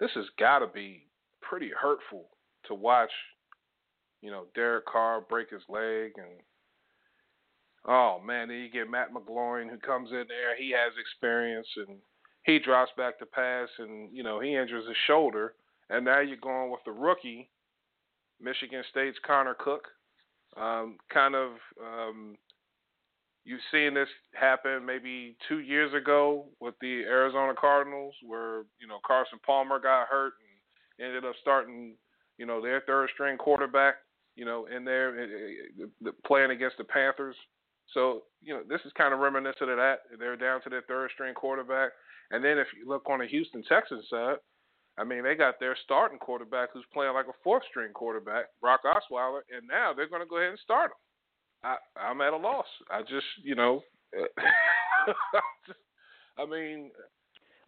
This has got to be pretty hurtful to watch, you know, Derek Carr break his leg and oh man, then you get Matt McGloin who comes in there, he has experience and he drops back to pass and, you know, he injures his shoulder and now you're going with the rookie, Michigan State's Connor Cook. Um, kind of um, you've seen this happen maybe two years ago with the Arizona Cardinals, where you know Carson Palmer got hurt and ended up starting you know, their third string quarterback, you know, in there eh, eh, eh, playing against the Panthers. So, you know, this is kind of reminiscent of that. They're down to their third string quarterback. And then if you look on the Houston Texans side, I mean, they got their starting quarterback who's playing like a fourth string quarterback, Brock Osweiler, and now they're going to go ahead and start him. I, I'm at a loss. I just, you know, *laughs* I mean,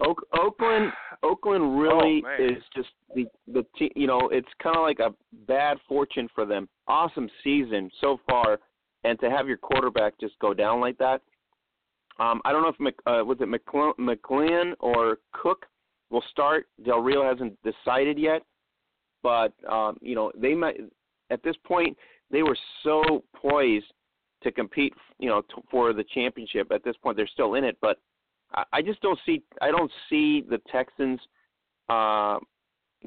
Oak, Oakland, Oakland really oh, is just the the te- you know it's kind of like a bad fortune for them. Awesome season so far, and to have your quarterback just go down like that. Um, I don't know if Mc, uh, was it McLean or Cook will start. Del Rio hasn't decided yet, but um, you know they might at this point they were so poised to compete, you know, t- for the championship. At this point, they're still in it, but I, I just don't see I don't see the Texans uh,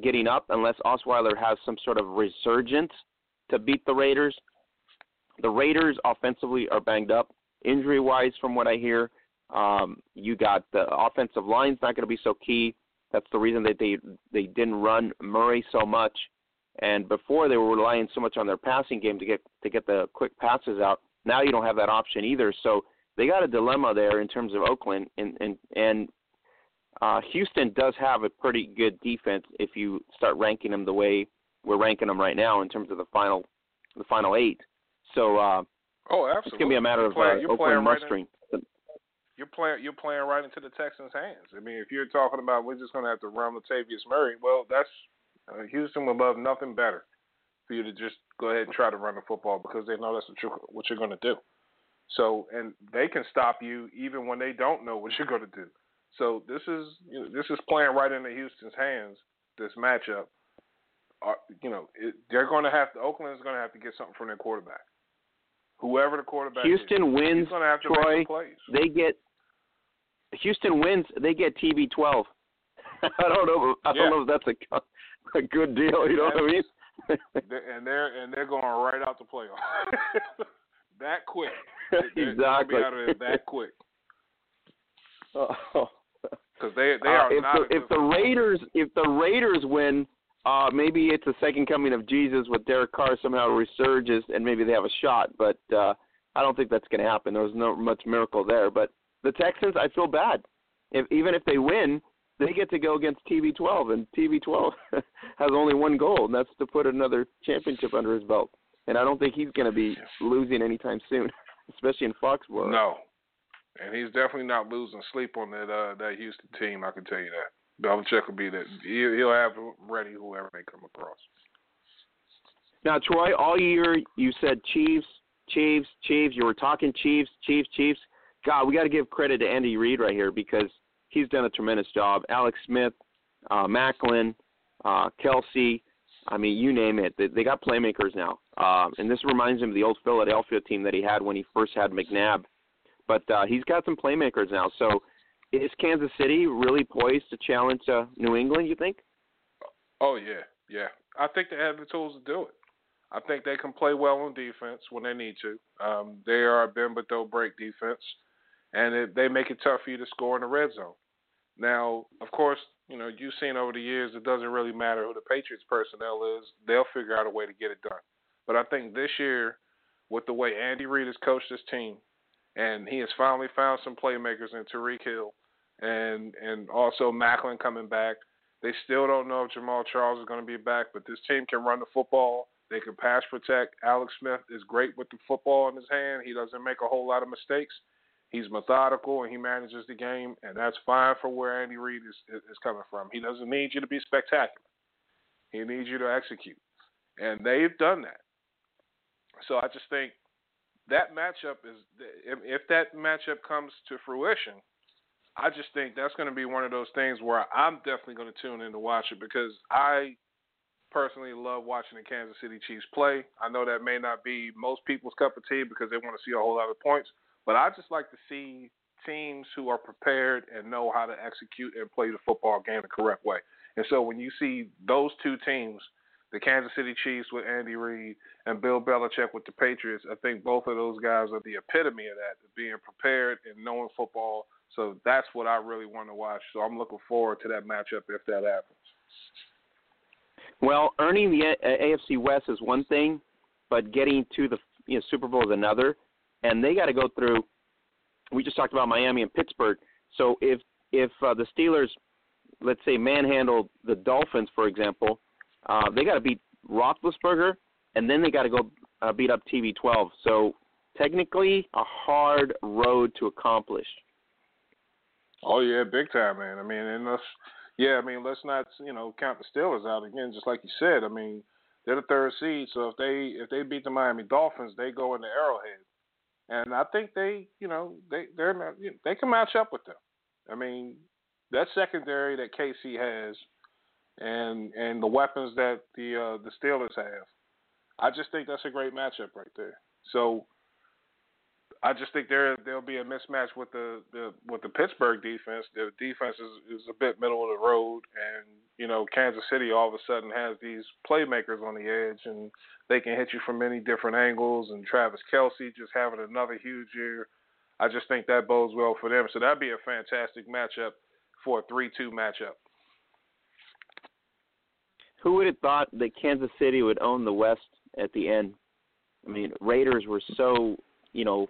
getting up unless Osweiler has some sort of resurgence to beat the Raiders. The Raiders offensively are banged up, injury wise, from what I hear. Um, you got the offensive line's not going to be so key. That's the reason that they they didn't run Murray so much. And before they were relying so much on their passing game to get to get the quick passes out. Now you don't have that option either. So they got a dilemma there in terms of Oakland and and and uh, Houston does have a pretty good defense if you start ranking them the way we're ranking them right now in terms of the final the final eight. So uh, oh, absolutely, it's gonna be a matter you're of playing, uh, Oakland right mustering. You're playing you're playing right into the Texans' hands. I mean, if you're talking about we're just gonna have to run Latavius Murray, well, that's uh, Houston would love nothing better for you to just go ahead and try to run the football because they know that's what you're what you're going to do. So, and they can stop you even when they don't know what *laughs* you're going to do. So this is you know, this is playing right into Houston's hands. This matchup, uh, you know, it, they're going to have to. Oakland is going to have to get something from their quarterback. Whoever the quarterback Houston is, wins. he's going to have to Troy, make some plays. They get Houston wins. They get TB12. *laughs* I don't know. I don't know if that's a a good deal. You know what I mean? *laughs* And they're and they're going right out the playoff *laughs* that quick. They're, they're exactly. be out of there that quick Oh. because they they Uh, are if not. the if the. Raiders if the Raiders win, uh, maybe it's a second coming of Jesus with Derek Carr somehow resurges and maybe they have a shot. But uh, I don't think that's going to happen. There was no much miracle there. But the Texans, I feel bad. If even if they win, they get to go against TB12, and TB12 *laughs* has only one goal, and that's to put another championship under his belt. And I don't think he's going to be losing anytime soon, *laughs* especially in Foxborough. No, and he's definitely not losing sleep on that uh, that Houston team. I can tell you that. Belichick will be that. He'll, he'll have ready whoever they come across. Now, Troy, all year you said Chiefs, Chiefs, Chiefs. You were talking Chiefs, Chiefs, Chiefs. God, we got to give credit to Andy Reid right here because he's done a tremendous job. Alex Smith, uh, Maclin, uh, Kelce. I mean, you name it. They, they got playmakers now, uh, and this reminds him of the old Philadelphia team that he had when he first had McNabb. But uh, he's got some playmakers now. So, is Kansas City really poised to challenge uh, New England? You think? Oh yeah, yeah. I think they have the tools to do it. I think they can play well on defense when they need to. Um, they are a bend but don't break defense, and it, they make it tough for you to score in the red zone. Now, of course, you know you've seen over the years it doesn't really matter who the Patriots personnel is; they'll figure out a way to get it done. But I think this year, with the way Andy Reid has coached this team, and he has finally found some playmakers in Tyreek Hill, and and also Maclin coming back. They still don't know if Jamaal Charles is going to be back, but this team can run the football. They can pass protect. Alex Smith is great with the football in his hand. He doesn't make a whole lot of mistakes. He's methodical and he manages the game, and that's fine for where Andy Reid is is coming from. He doesn't need you to be spectacular. He needs you to execute, and they've done that. So I just think that matchup is if, if that matchup comes to fruition, I just think that's going to be one of those things where I'm definitely going to tune in to watch it because I personally love watching the Kansas City Chiefs play. I know that may not be most people's cup of tea because they want to see a whole lot of points, but I just like to see teams who are prepared and know how to execute and play the football game the correct way. And so when you see those two teams, the Kansas City Chiefs with Andy Reid and Bill Belichick with the Patriots, I think both of those guys are the epitome of that, being prepared and knowing football. So that's what I really want to watch. So I'm looking forward to that matchup if that happens. Well, earning the AFC West is one thing, but getting to the you know, Super Bowl is another. And they got to go through. We just talked about Miami and Pittsburgh. So if if uh, the Steelers let's say manhandle the Dolphins, for example, uh, they got to beat Roethlisberger, and then they got to go uh, beat up TB12. So technically, a hard road to accomplish. Oh yeah, big time, man. I mean, and let's yeah, I mean, let's not you know count the Steelers out again. Just like you said, I mean, they're the third seed, so if they if they beat the Miami Dolphins, they go into Arrowhead, and I think they you know they they're they can match up with them. I mean, that secondary that KC has, and and the weapons that the uh, the Steelers have, I just think that's a great matchup right there. So I just think there there'll be a mismatch with the, the with the Pittsburgh defense. The defense is, is a bit middle of the road, and you know Kansas City all of a sudden has these playmakers on the edge, and they can hit you from many different angles. And Travis Kelce just having another huge year. I just think that bodes well for them. So that'd be a fantastic matchup for a three-two matchup. Who would have thought that Kansas City would own the West at the end? I mean, Raiders were so you know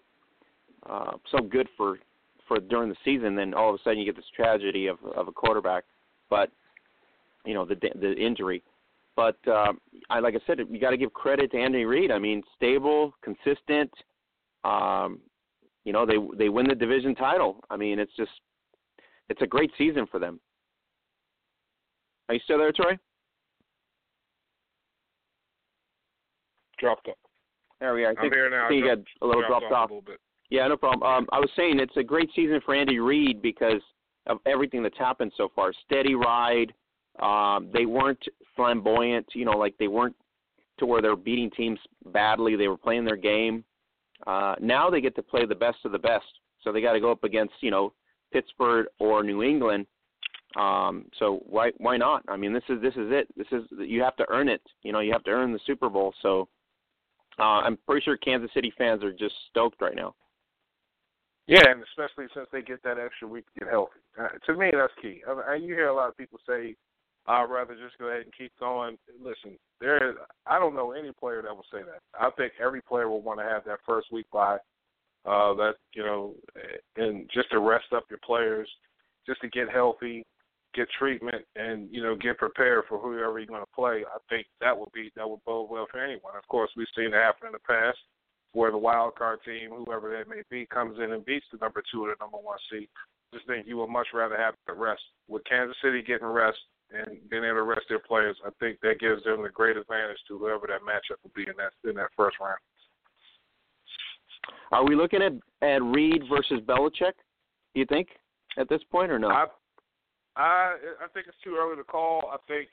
uh, so good for for during the season, then all of a sudden you get this tragedy of of a quarterback, but you know the the injury. But uh, I like I said, you got to give credit to Andy Reid. I mean, stable, consistent. Um, you know, they they win the division title. I mean, it's just it's a great season for them. Are you still there, Troy? Dropped off. There we are. I I'm here now. I think you got a little dropped, dropped off. A little bit. Yeah, no problem. Um, I was saying it's a great season for Andy Reid because of everything that's happened so far. Steady ride. Um, they weren't flamboyant, you know, like they weren't to where they're beating teams badly. They were playing their game. Uh, now they get to play the best of the best. So they got to go up against, you know, Pittsburgh or New England. Um, so why why not? I mean, this is this is it. This is you have to earn it. You know, you have to earn the Super Bowl. So uh, I'm pretty sure Kansas City fans are just stoked right now. Yeah, and especially since they get that extra week to get healthy. Uh, to me, that's key. I mean, you hear a lot of people say, "I'd rather just go ahead and keep going." Listen, there. I don't know any player that will say that. I think every player will want to have that first week by uh, that you know, and just to rest up your players, just to get healthy, get treatment, and you know, get prepared for whoever you're going to play. I think that would be that would bode well for anyone. Of course, we've seen it happen in the past where the wild card team, whoever that may be, comes in and beats the number two or the number one seed. Just think you would much rather have the rest. With Kansas City getting rest and being able to rest their players, I think that gives them the great advantage to whoever that matchup will be in that in that first round. Are we looking at at Reid versus Belichick? Do you think at this point or no? I I I think it's too early to call. I think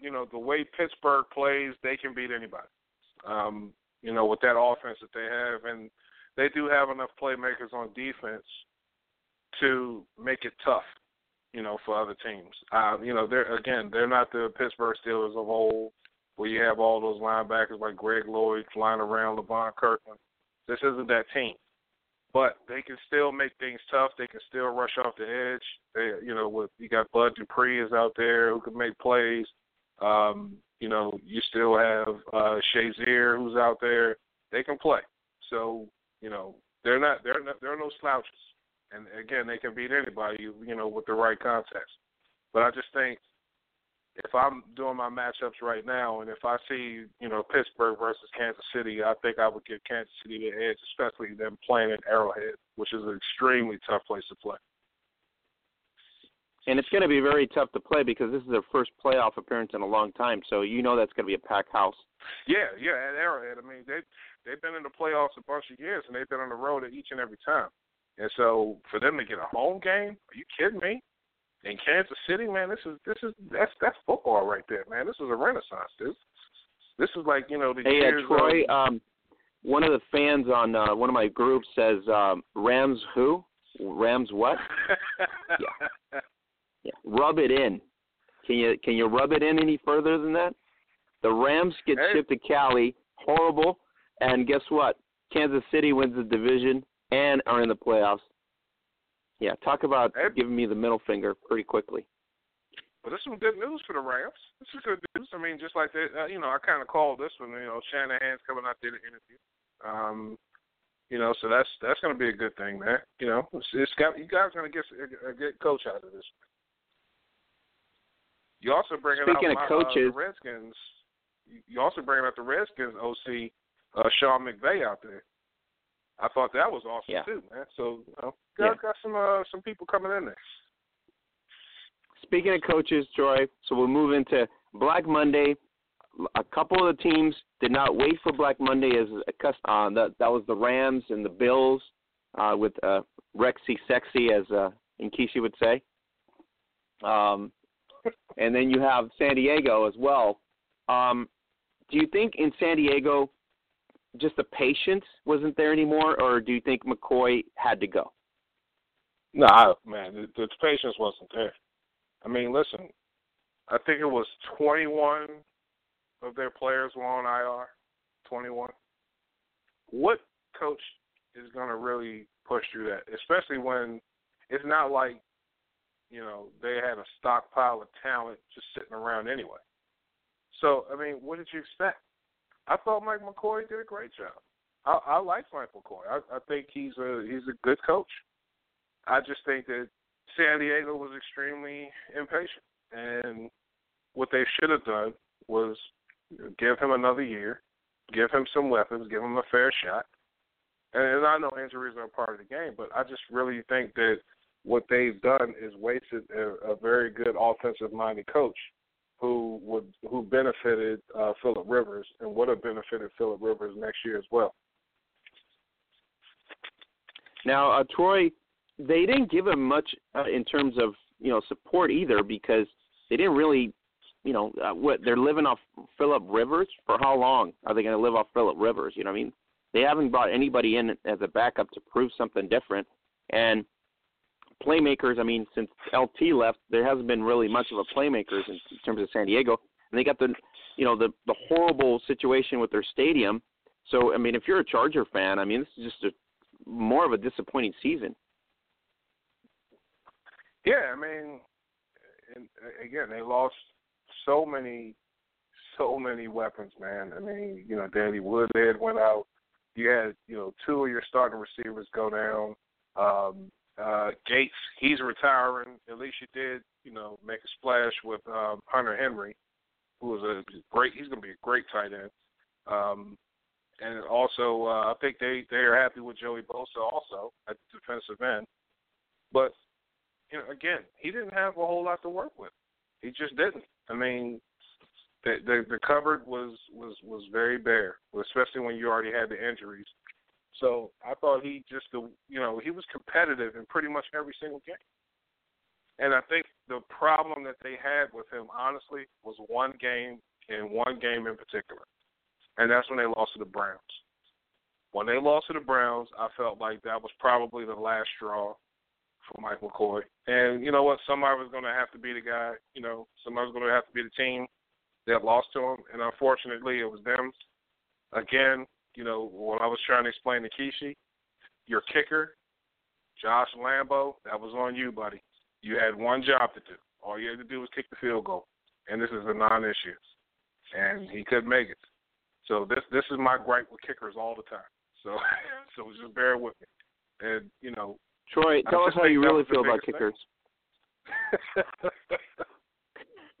you know the way Pittsburgh plays, they can beat anybody. Um, you know, with that offense that they have, and they do have enough playmakers on defense to make it tough, you know, for other teams. Uh, you know, they're again, they're not the Pittsburgh Steelers of old, where you have all those linebackers like Greg Lloyd flying around, Levon Kirkland. This isn't that team, but they can still make things tough. They can still rush off the edge. They, you know, with you got Bud Dupree is out there who can make plays. Um, you know, you still have uh Shazier who's out there. They can play. So, you know, they're not they're not they're no slouches. And again, they can beat anybody, you know, with the right context. But I just think if I'm doing my matchups right now, and if I see, you know, Pittsburgh versus Kansas City, I think I would give Kansas City the edge, especially them playing in Arrowhead, which is an extremely tough place to play and it's going to be very tough to play because this is their first playoff appearance in a long time. So you know that's going to be a packed house. Yeah, yeah, at Arrowhead. I mean, they they've been in the playoffs a bunch of years, and they've been on the road at each and every time. And so for them to get a home game, are you kidding me? In Kansas City, man, this is this is that's that's football right there, man. This is a renaissance. This this is like you know the hey, years. Hey, uh, Troy. Of, um, one of the fans on uh, one of my groups says um, Rams who? Rams what? *laughs* yeah. Rub it in. Can you can you rub it in any further than that? The Rams get hey. shipped to Cali, horrible, and guess what? Kansas City wins the division and are in the playoffs. Yeah, talk about hey. giving me the middle finger pretty quickly. Well, this is some good news for the Rams. This is good news. I mean, just like that, uh, you know, I kind of called this one. You know, Shanahan's coming out there to interview. Um, you know, so that's that's going to be a good thing, man. You know, it's, it's got you guys going to get a, a good coach out of this. You also bring Speaking out of my, coaches, uh, the Redskins. You also bring out the Redskins OC uh, Sean McVay out there. I thought that was awesome Yeah. too, man. So you know, got Yeah. got some uh, some people coming in there. Speaking of coaches, Troy, so we'll move into Black Monday. A couple of the teams did not wait for Black Monday as a uh, that that was the Rams and the Bills uh, with uh, Rexy Sexy, as uh, Nkechi would say. Um, and then you have San Diego as well. Um, do you think in San Diego just the patience wasn't there anymore, or do you think McCoy had to go? No, I, man, the, the patience wasn't there. I mean, listen, I think it was 21 of their players were on IR. 21. What coach is going to really push through that? Especially when it's not like, you know, they had a stockpile of talent just sitting around anyway. So, I mean, what did you expect? I thought Mike McCoy did a great job. I, I like Mike McCoy. I, I think he's a he's a good coach. I just think that San Diego was extremely impatient, and what they should have done was give him another year, give him some weapons, give him a fair shot. And, and I know injuries are a part of the game, but I just really think that what they've done is wasted a, a very good offensive-minded coach who would who benefited uh, Philip Rivers and would have benefited Philip Rivers next year as well. Now, uh, Troy, they didn't give him much uh, in terms of you know support either because they didn't really, you know, uh, what they're living off Philip Rivers for how long are they going to live off Philip Rivers? You know what I mean? They haven't brought anybody in as a backup to prove something different, and playmakers. I mean, since LT left, there hasn't been really much of a playmakers in, in terms of San Diego, and they got the, you know, the the horrible situation with their stadium. So, I mean, if you're a Charger fan, I mean, this is just a more of a disappointing season. Yeah, I mean, and uh, again, they lost so many, so many weapons, man. I mean, you know, Danny Woodhead went out. You had, you know, two of your starting receivers go down. Um, uh, Gates, he's retiring. At least you did, you know, make a splash with um, Hunter Henry, who was a great. He's going to be a great tight end. Um, and also, uh, I think they they are happy with Joey Bosa also at the defensive end. But you know, again, he didn't have a whole lot to work with. He just didn't. I mean, the the, the cupboard was was was very bare, especially when you already had the injuries. So I thought he just, you know, he was competitive in pretty much every single game. And I think the problem that they had with him, honestly, was one game and one game in particular, and that's when they lost to the Browns. When they lost to the Browns, I felt like that was probably the last straw for Mike McCoy. And you know what? Somebody was going to have to be the guy. You know, somebody was going to have to be the team that lost to him. And unfortunately, it was them. Again, you know, when I was trying to explain to Nkechi, your kicker, Josh Lambo, that was on you, buddy. You had one job to do. All you had to do was kick the field goal. And this is a non-issue. And he couldn't make it. So this this is my gripe with kickers all the time. So *laughs* so just bear with me. And you know, Troy, tell us how you really feel about kickers.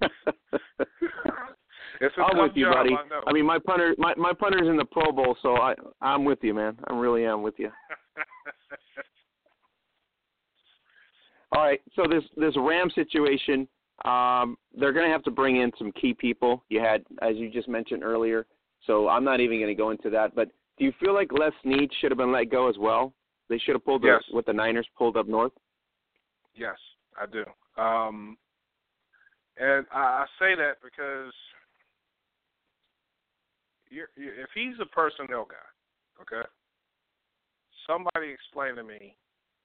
*laughs* *laughs* it's I'm with you, job, buddy. I. I mean, my punter, my my punter's in the Pro Bowl, so I I'm with you, man. I really am with you. *laughs* All right, so this this Ram situation, um, they're going to have to bring in some key people. You had, as you just mentioned earlier, so I'm not even going to go into that. But do you feel like Les Snead should have been let go as well? They should have pulled Yes. the, what the Niners pulled up north. Yes, I do. Um, and I, I say that because you're, you if he's a personnel guy, okay, somebody explain to me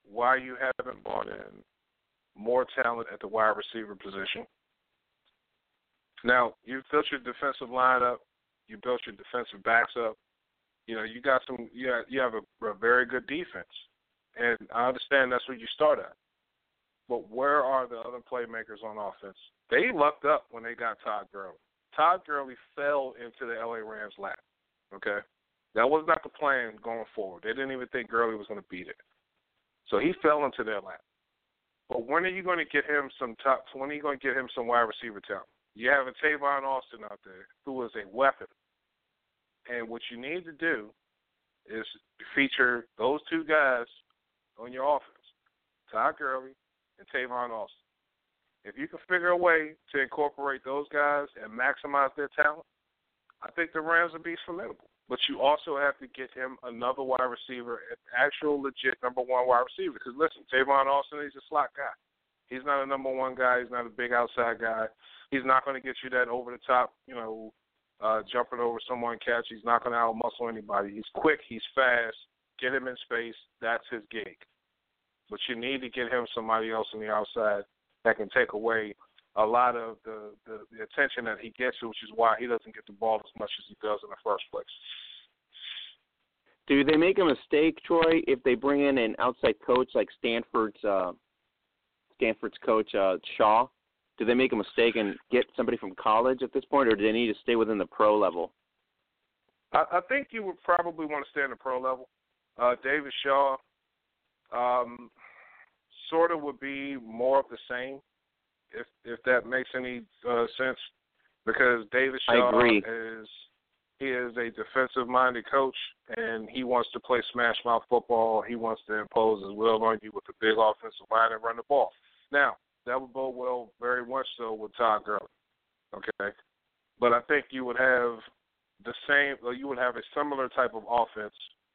why you haven't brought in more talent at the wide receiver position. Now, you've built your defensive line up, you built your defensive backs up. You know, you got some you have, you have a, a very good defense. And I understand that's where you start at. But where are the other playmakers on offense? They lucked up when they got Todd Gurley. Todd Gurley fell into the LA Rams lap. Okay? That was not the plan going forward. They didn't even think Gurley was going to beat it. So he fell into their lap. But when are you going to get him some top? When are you going to get him some wide receiver talent? You have a Tavon Austin out there who is a weapon, and what you need to do is feature those two guys on your offense, Todd Gurley and Tavon Austin. If you can figure a way to incorporate those guys and maximize their talent, I think the Rams will be formidable. But you also have to get him another wide receiver, an actual legit number one wide receiver. Because listen, Tavon Austin, he's a slot guy. He's not a number one guy. He's not a big outside guy. He's not going to get you that over the top, you know, uh, jumping over someone catch. He's not going to out muscle anybody. He's quick. He's fast. Get him in space. That's his gig. But you need to get him somebody else on the outside that can take away a lot of the, the, the attention that he gets, which is why he doesn't get the ball as much as he does in the first place. Do they make a mistake, Troy, if they bring in an outside coach like Stanford's uh, Stanford's coach uh, Shaw? Do they make a mistake and get somebody from college at this point, or do they need to stay within the pro level? I, I think you would probably want to stay in the pro level. Uh, David Shaw, um, sort of would be more of the same if if that makes any uh, sense, because David Shaw is he is a defensive minded coach and he wants to play smash mouth football. He wants to impose his will on you with a big offensive line and run the ball. Now, that would bode well very much so with Todd Gurley. Okay. But I think you would have the same or you would have a similar type of offense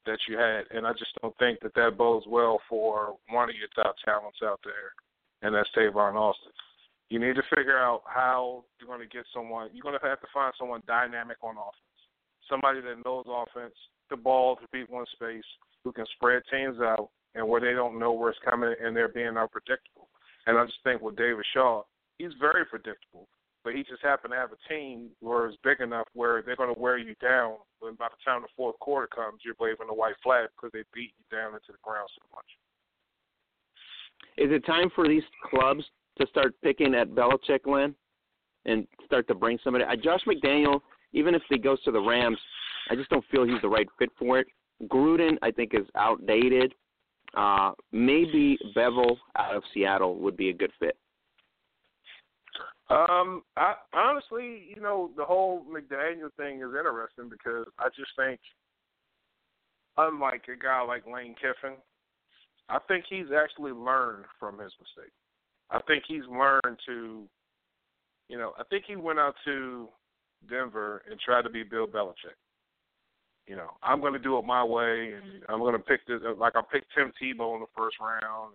that you had and I just don't think that that bodes well for one of your top talents out there and that's Tavon Austin. You need to figure out how you're going to get someone. You're going to have to find someone dynamic on offense, somebody that knows offense, the ball to beat one space, who can spread teams out, and where they don't know where it's coming, and they're being unpredictable. And I just think with David Shaw, he's very predictable, but he just happened to have a team where it's big enough where they're going to wear you down. When by the time the fourth quarter comes, you're waving a white flag because they beat you down into the ground so much. Is it time for these clubs to start picking at Belichick, Lynn, and start to bring somebody. Uh, Josh McDaniel, even if he goes to the Rams, I just don't feel he's the right fit for it. Gruden, I think, is outdated. Uh, maybe Bevell out of Seattle would be a good fit. Um, I honestly, you know, the whole McDaniel thing is interesting because I just think, unlike a guy like Lane Kiffin, I think he's actually learned from his mistake. I think he's learned to, you know, I think he went out to Denver and tried to be Bill Belichick. You know, I'm going to do it my way, and I'm going to pick this like I picked Tim Tebow in the first round.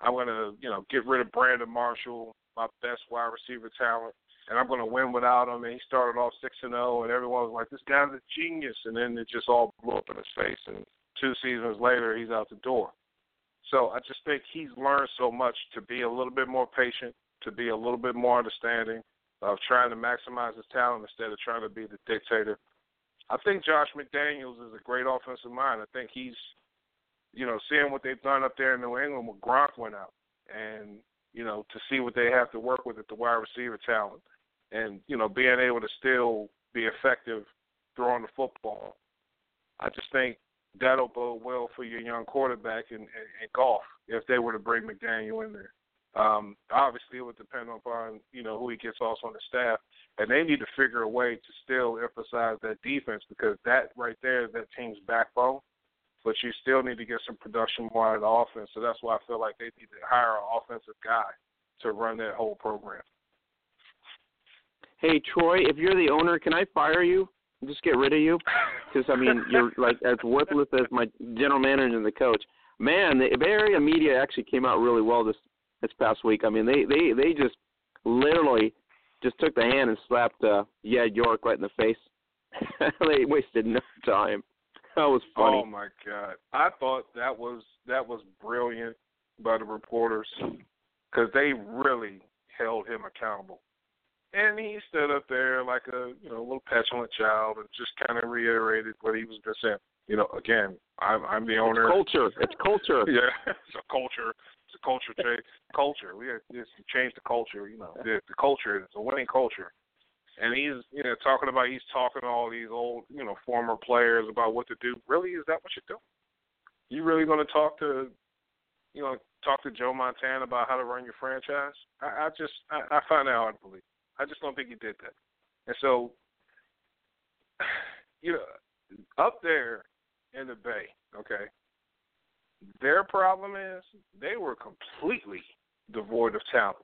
I'm going to, you know, get rid of Brandon Marshall, my best wide receiver talent, and I'm going to win without him. And he started off six and zero, oh, and everyone was like, "This guy's a genius," and then it just all blew up in his face. And two seasons later, he's out the door. So I just think he's learned so much to be a little bit more patient, to be a little bit more understanding of trying to maximize his talent instead of trying to be the dictator. I think Josh McDaniels is a great offensive mind. I think he's, you know, seeing what they've done up there in New England when Gronk went out, and you know, to see what they have to work with at the wide receiver talent, and you know, being able to still be effective throwing the football. I just think that'll bode well for your young quarterback in, in, in Goff if they were to bring McDaniel in there. Um, obviously, it would depend upon you know who he gets also on the staff, and they need to figure a way to still emphasize that defense because that right there is that team's backbone. But you still need to get some production more out of the offense, so that's why I feel like they need to hire an offensive guy to run that whole program. Hey Troy, if you're the owner, can I fire you? just get rid of you? Because I mean, you're like as worthless as my general manager and the coach. Man, the Bay Area media actually came out really well this this past week. I mean, they they they just literally just took the hand and slapped uh, Jed York right in the face. *laughs* they wasted no time. That was funny. Oh my god! I thought that was that was brilliant by the reporters because they really held him accountable. And he stood up there like a you know little petulant child and just kind of reiterated what he was just saying. You know, again, I'm I'm the owner. It's culture. It's culture. *laughs* yeah, it's a culture. It's a culture change. culture. We have to change the culture. You know, *laughs* the, the culture. It's a winning culture. And he's you know talking about he's talking to all these old you know former players about what to do. Really, is that what you do? You really going to talk to You know, talk to Joe Montana about how to run your franchise. I, I just I, I find that hard to believe. I just don't think he did that. And so, *sighs* you know, up there in the Bay, okay, their problem is they were completely devoid of talent.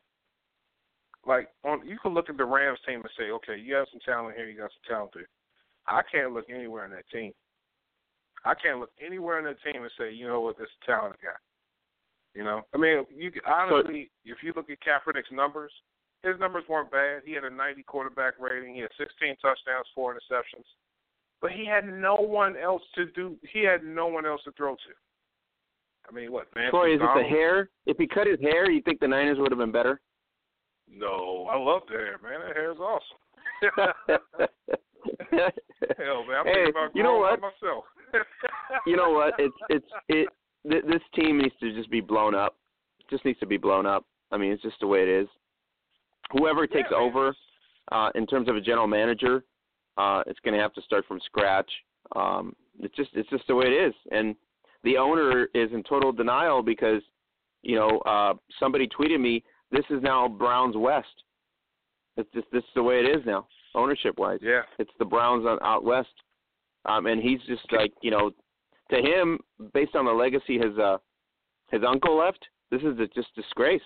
Like on, you can look at the Rams team and say, okay, you have some talent here, you got some talent there. I can't look anywhere in that team. I can't look anywhere in that team and say, you know what, this talent guy. You know, I mean, you honestly, if you look at Kaepernick's numbers, his numbers weren't bad. He had a 90 quarterback rating. He had 16 touchdowns, four interceptions, but he had no one else to do. He had no one else to throw to. I mean, what? Troy, is it the hair? If he cut his hair, you think the Niners would have been better? No, I love the hair, man. That hair is awesome. *laughs* Hell, man, I'm Hey, thinking about you know what? myself. *laughs* you know what? It's it's it. Th- this team needs to just be blown up. Just needs to be blown up. I mean, it's just the way it is. Whoever takes Yeah, over, uh, in terms of a general manager, uh, it's going to have to start from scratch. Um, it's just it's just the way it is, and the owner is in total denial because, you know, uh, somebody tweeted me, "This is now Browns West." It's just this is the way it is now, ownership wise. Yeah. It's the Browns on, out west, um, and he's just like you know, to him, based on the legacy his uh, his uncle left, this is a, just disgrace.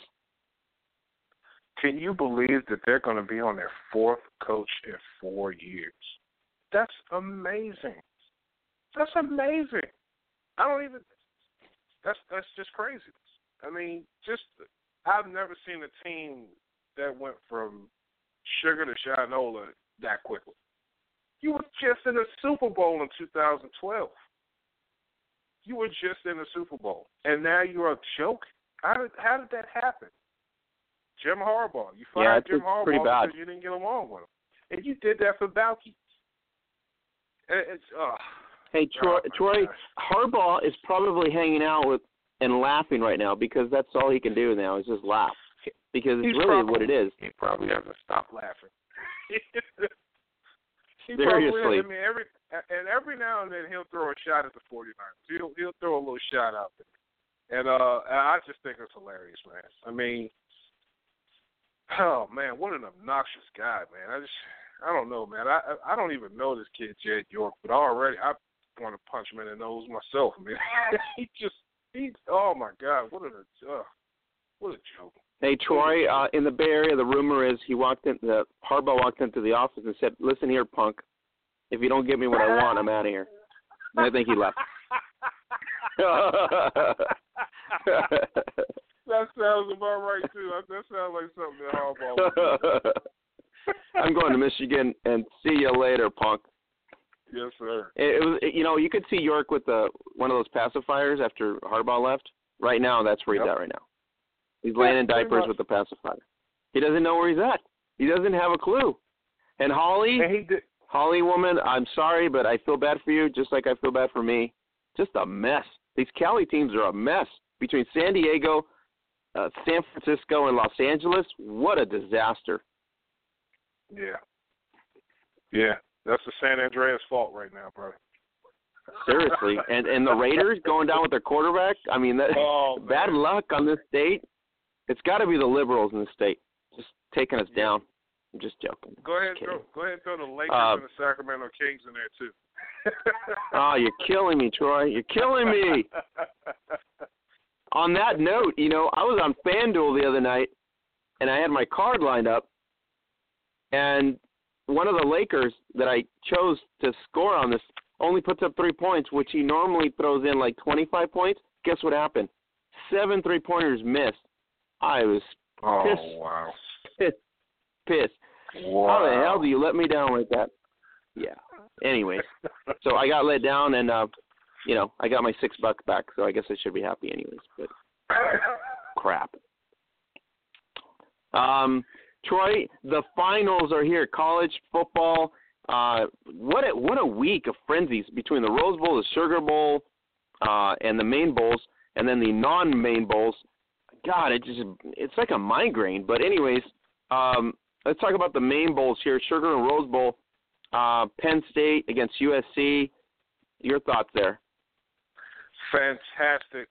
Can you believe that they're going to be on their fourth coach in four years? That's amazing. That's amazing. I don't even. That's that's just crazy. I mean, just I've never seen a team that went from sugar to shinola that quickly. You were just in the Super Bowl in 2012. You were just in the Super Bowl, and now you're a joke. How did how did that happen? Jim Harbaugh. You fired it's- Jim Harbaugh because you didn't get along with him, and you did that for Baalke. It's oh, Hey Troy, Oh, Troy. Harbaugh is probably hanging out with and laughing right now because that's all he can do now is just laugh because it's He's really probably- what it is. he probably has to stop laughing. *laughs* he Seriously. Probably, I mean, every and every now and then he'll throw a shot at the 49ers. He'll he'll throw a little shot out there, and uh, I just think it's hilarious, man. I mean, oh man, what an obnoxious guy, man. I just I don't know, man. I I I don't even know this kid Jed York, but already I want to punch him in the nose myself, man. *laughs* he just he oh my god, what a uh, what a joke. Hey Troy, uh, in the Bay Area, the rumor is he walked in. The Harbaugh walked into the office and said, "Listen here, punk. If you don't give me what I want, I'm out of here." And I think he left. *laughs* That sounds about right too. That sounds like something that Harbaugh would do. *laughs* I'm going to Michigan, and see you later, punk. Yes, sir. It, it was, it, you know, you could see York with the one of those pacifiers after Harbaugh left. Right now, that's where he's Yep. at right now. He's laying in diapers with the pacifier. He doesn't know where he's at. He doesn't have a clue. And Holly, And did. Holly woman, I'm sorry, but I feel bad for you, just like I feel bad for me. Just a mess. These Cali teams are a mess. Between San Diego, uh, San Francisco, and Los Angeles, what a disaster. Yeah. Yeah. That's the San Andreas fault right now, bro. Seriously. and and the Raiders going down with their quarterback. I mean, that, Oh, *laughs* bad luck on this state. It's got to be the liberals in the state just taking us down. I'm just joking. Go ahead, throw, go ahead, and throw the Lakers Uh, and the Sacramento Kings in there too. *laughs* Oh, you're killing me, Troy. You're killing me. on that note, you know, I was on FanDuel the other night, and I had my card lined up, and one of the Lakers that I chose to score on this only puts up three points, which he normally throws in like 25 points. Guess what happened? Seven three pointers missed. I was oh wow. pissed. Pissed. Wow. How the hell do you let me down like that? Yeah. Anyways, so I got let down, and uh, you know, I got my six bucks back, so I guess I should be happy anyways. But crap. Um, Troy, the finals are here. College football. Uh, what a what a week of frenzies between the Rose Bowl, the Sugar Bowl, uh, and the main bowls, and then the non-main bowls. God, it just it's like a migraine. But anyways, um, let's talk about the main bowls here. Sugar and Rose Bowl. Uh, Penn State against USC. Your thoughts there? Fantastic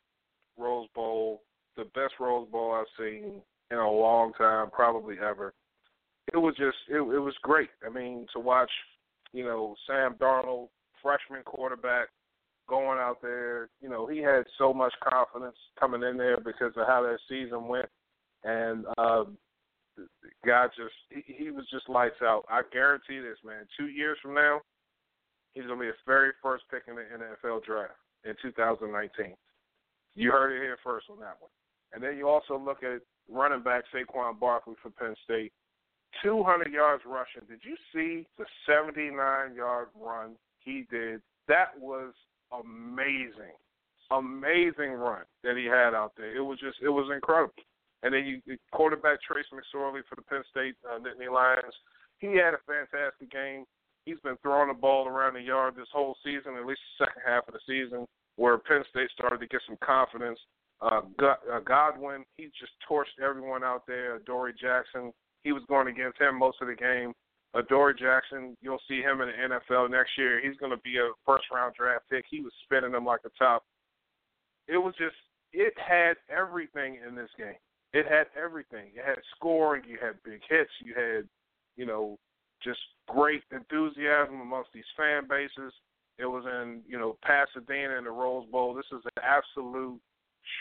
Rose Bowl, the best Rose Bowl I've seen in a long time, probably ever. It was just it, it was great. I mean, to watch, you know, Sam Darnold, freshman quarterback, going out there. You know, he had so much confidence coming in there because of how that season went, and um, guy just he, he was just lights out. I guarantee this, man. Two years from now, he's gonna be the very first pick in the NFL draft in 2019. You heard it here first on that one. And then you also look at running back Saquon Barkley for Penn State. 200 yards rushing. Did you see the 79 yard run he did? That was amazing, amazing run that he had out there. It was just, it was incredible. And then you quarterback Trace McSorley for the Penn State uh, Nittany Lions. He had a fantastic game. He's been throwing the ball around the yard this whole season, at least the second half of the season, where Penn State started to get some confidence. Uh, uh Godwin, he just torched everyone out there. Adoree Jackson, he was going against him most of the game. Adoree Jackson, you'll see him in the NFL next year. He's going to be a first round draft pick. He was spinning them like a top. It was just, it had everything in this game. It had everything. It had scoring. You had big hits. You had, you know, just great enthusiasm amongst these fan bases. It was in, you know, Pasadena in the Rose Bowl. This is an absolute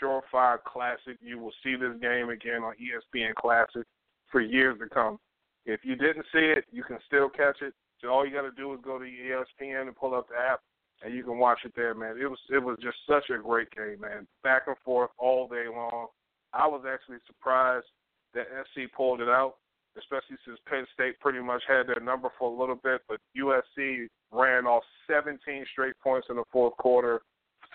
surefire classic. You will see this game again on ESPN Classic for years to come. If you didn't see it, you can still catch it. So all you got to do is go to ESPN and pull up the app, and you can watch it there, man. It was it was just such a great game, man. Back and forth all day long. I was actually surprised that SC pulled it out, especially since Penn State pretty much had their number for a little bit, but USC ran off 17 straight points in the fourth quarter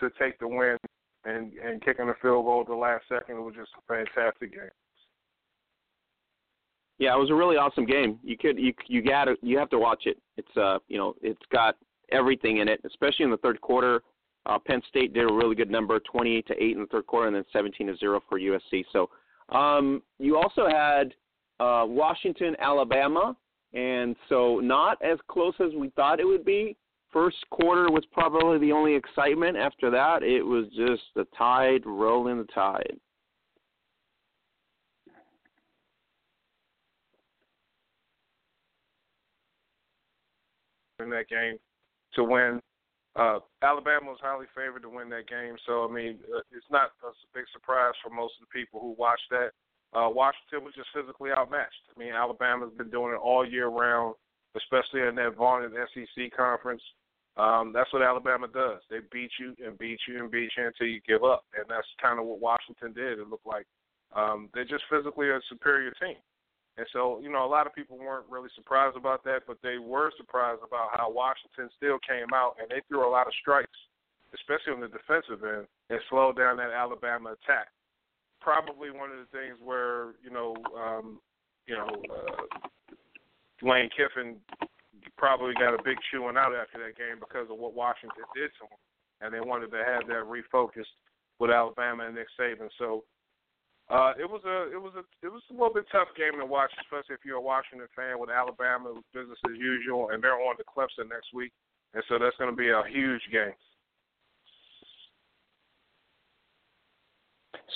to take the win and and kicking a field goal at the last second. Was just a fantastic game. Yeah, it was a really awesome game. You could you you got to you have to watch it. It's uh you know it's got everything in it, especially in the third quarter. Uh, Penn State did a really good number, 28 to eight in the third quarter, and then 17 to zero for USC. So um, you also had uh, Washington, Alabama, and so not as close as we thought it would be. First quarter was probably the only excitement. After that, it was just the tide rolling the tide. in that game to win. Uh, Alabama was highly favored to win that game, so I mean, uh, it's not a big surprise for most of the people who watched that. Uh, Washington was just physically outmatched. I mean, Alabama's been doing it all year round, especially in that vaunted SEC conference. Um, that's what Alabama does. They beat you and beat you and beat you until you give up, and that's kind of what Washington did. It looked like um, they're just physically a superior team. And so, you know, a lot of people weren't really surprised about that, but they were surprised about how Washington still came out and they threw a lot of strikes, especially on the defensive end, and slowed down that Alabama attack. Probably one of the things where, you know, um, you know, uh, Lane Kiffin probably got a big chewing out after that game because of what Washington did to him, and they wanted to have that refocused with Alabama and Nick Saban. So uh, it was a it was a it was a little bit tough game to watch, especially if you're a Washington fan with Alabama business as usual, and they're on to Clemson next week, and so that's going to be a huge game.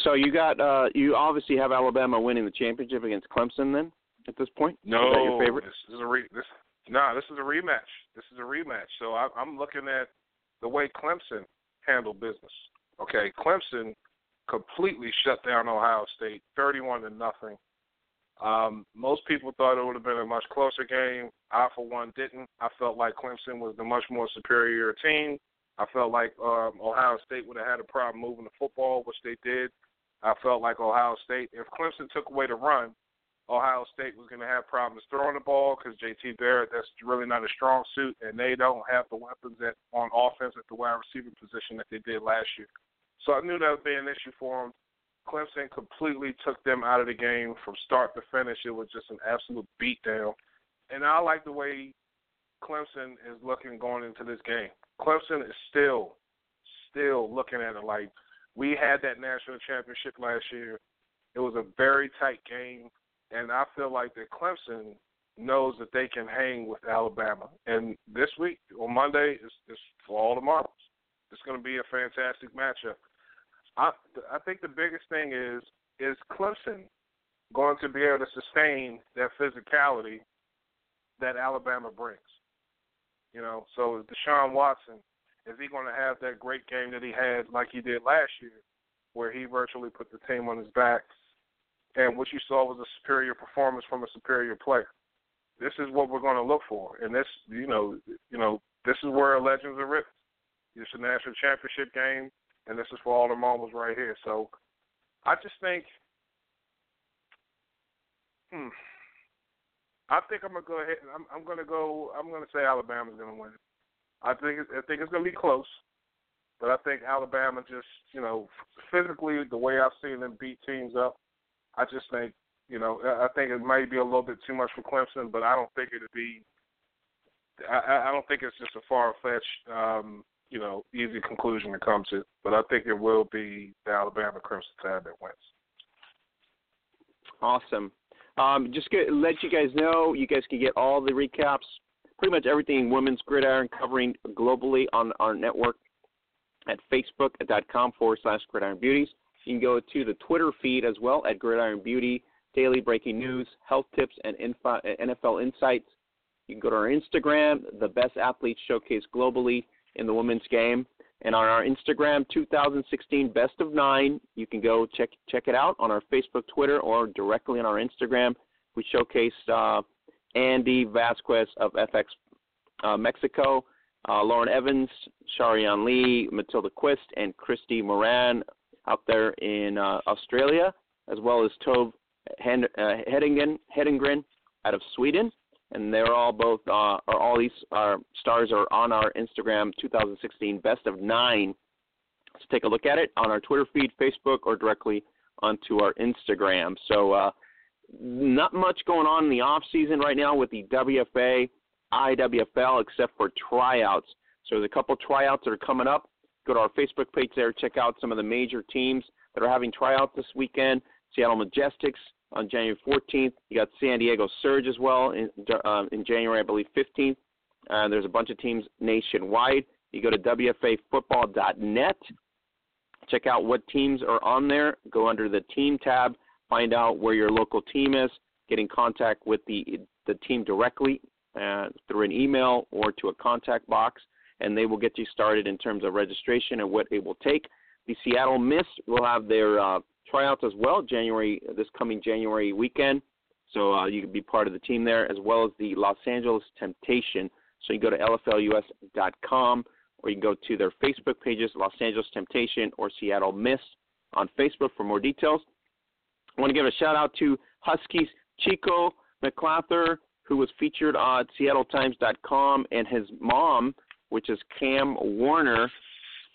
So you got uh, you obviously have Alabama winning the championship against Clemson then at this point. No, is that your favorite? This is a re- this nah, this is a rematch. This is a rematch. So I, I'm looking at the way Clemson handled business. Okay, Clemson completely shut down Ohio State, 31 to nothing. Um, most people thought it would have been a much closer game. I, for one, didn't. I felt like Clemson was the much more superior team. I felt like um, Ohio State would have had a problem moving the football, which they did. I felt like Ohio State, if Clemson took away the run, Ohio State was going to have problems throwing the ball because JT Barrett, that's really not a strong suit, and they don't have the weapons at, on offense at the wide receiver position that they did last year. So I knew that would be an issue for them. Clemson completely took them out of the game from start to finish. It was just an absolute beatdown. And I like the way Clemson is looking going into this game. Clemson is still, still looking at it like we had that national championship last year. It was a very tight game, and I feel like that Clemson knows that they can hang with Alabama. And this week on Monday is, is for all the marbles. It's going to be a fantastic matchup. I I think the biggest thing is is Clemson going to be able to sustain that physicality that Alabama brings. You know, so Deshaun Watson, is he going to have that great game that he had like he did last year, where he virtually put the team on his back, and what you saw was a superior performance from a superior player. This is what we're going to look for, and this, you know, you know, this is where legends are written. It's a national championship game, and this is for all the moments right here. So, I just think, hmm, I think I'm gonna go ahead. I'm, I'm gonna go. I'm gonna say Alabama's gonna win. I think I think it's gonna be close, but I think Alabama just you know physically the way I've seen them beat teams up, I just think you know I think it might be a little bit too much for Clemson, but I don't think it'd be. I, I don't think it's just a far fetched, um, you know, easy conclusion to come to. But I think it will be the Alabama Crimson Tide that wins. Awesome. Um, just get, let you guys know, you guys can get all the recaps, pretty much everything women's gridiron covering globally on our network at facebook.com forward slash gridiron beauties. You can go to the Twitter feed as well at gridiron beauty, daily breaking news, health tips, and info, NFL insights. You can go to our Instagram, the best athletes showcased globally in the women's game. And on our Instagram 2016 Best of Nine, you can go check check it out on our Facebook, Twitter, or directly on our Instagram. We showcased uh, Andy Vasquez of FX uh, Mexico, uh, Lauren Evans, Sharian Lee, Matilda Quist, and Christy Moran out there in uh, Australia, as well as Tove Hedengren out of Sweden and they're all both uh, all these uh, stars are on our Instagram 2016 Best of Nine. So take a look at it on our Twitter feed, Facebook, or directly onto our Instagram. So uh, not much going on in the off season right now with the WFA, IWFL, except for tryouts. So there's a couple tryouts that are coming up. Go to our Facebook page there, check out some of the major teams that are having tryouts this weekend. Seattle Majestics, on January 14th. You got San Diego Surge as well in, uh, in January, I believe, 15th. Uh, there's a bunch of teams nationwide. You go to WFAfootball.net, check out what teams are on there. Go under the team tab, find out where your local team is. Get in contact with the the team directly uh, through an email or to a contact box, and they will get you started in terms of registration and what it will take. The Seattle Mist will have their uh, tryouts as well, January this coming January weekend. So uh, you can be part of the team there, as well as the Los Angeles Temptation. So you go to lflus.com, or you can go to their Facebook pages, Los Angeles Temptation or Seattle Mist, on Facebook for more details. I want to give a shout out to Huskies Chico McClatcher, who was featured on SeattleTimes.com, and his mom, which is Cam Warner,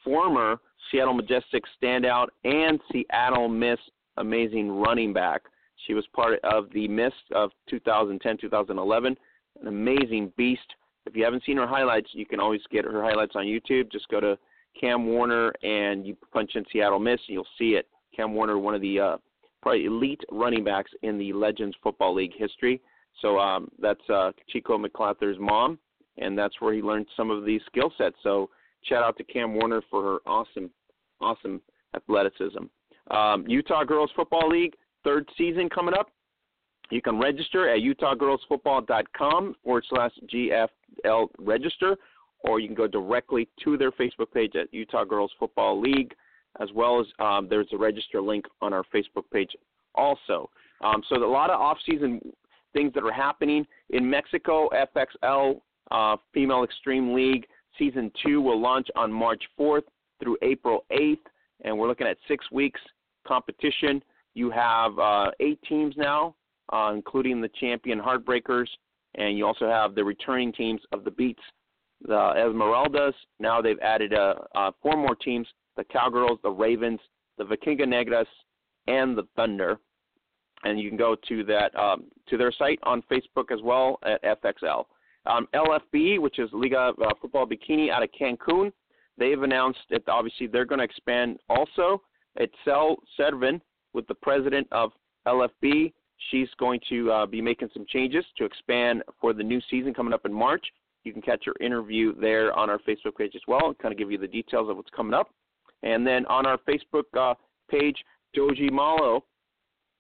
former Seattle Majestic standout and Seattle Mist amazing running back. She was part of the Mist of 2010 2011, an amazing beast. If you haven't seen her highlights, you can always get her highlights on YouTube. Just go to Cam Warner and you punch in Seattle Mist, and you'll see it. Cam Warner, one of the uh, probably elite running backs in the Legends Football League history. So um, that's uh, Chico McClatcher's mom, and that's where he learned some of these skill sets. So shout out to Cam Warner for her awesome awesome athleticism. Um, Utah Girls Football League, third season coming up. You can register at utahgirlsfootball.com forward slash GFL register, or you can go directly to their Facebook page at Utah Girls Football League, as well as um, there's a register link on our Facebook page also. Um, so a lot of off-season things that are happening in Mexico. FXL uh, Female Extreme League season two will launch on March 4th through April 8th, and we're looking at six weeks competition. You have uh, eight teams now, uh, including the champion Heartbreakers, and you also have the returning teams of the Beats, the Esmeraldas. Now they've added uh, uh, four more teams: the Cowgirls, the Ravens, the Vikinga Negras, and the Thunder. And you can go to that um, to their site on Facebook as well at FXL. Um, LFB, which is Liga uh, Football Bikini out of Cancun, they've announced that obviously they're going to expand also. Itzel Servin, with the president of LFB, she's going to uh, be making some changes to expand for the new season coming up in March. You can catch her interview there on our Facebook page as well kind of give you the details of what's coming up. And then on our Facebook uh, page, Doji Malo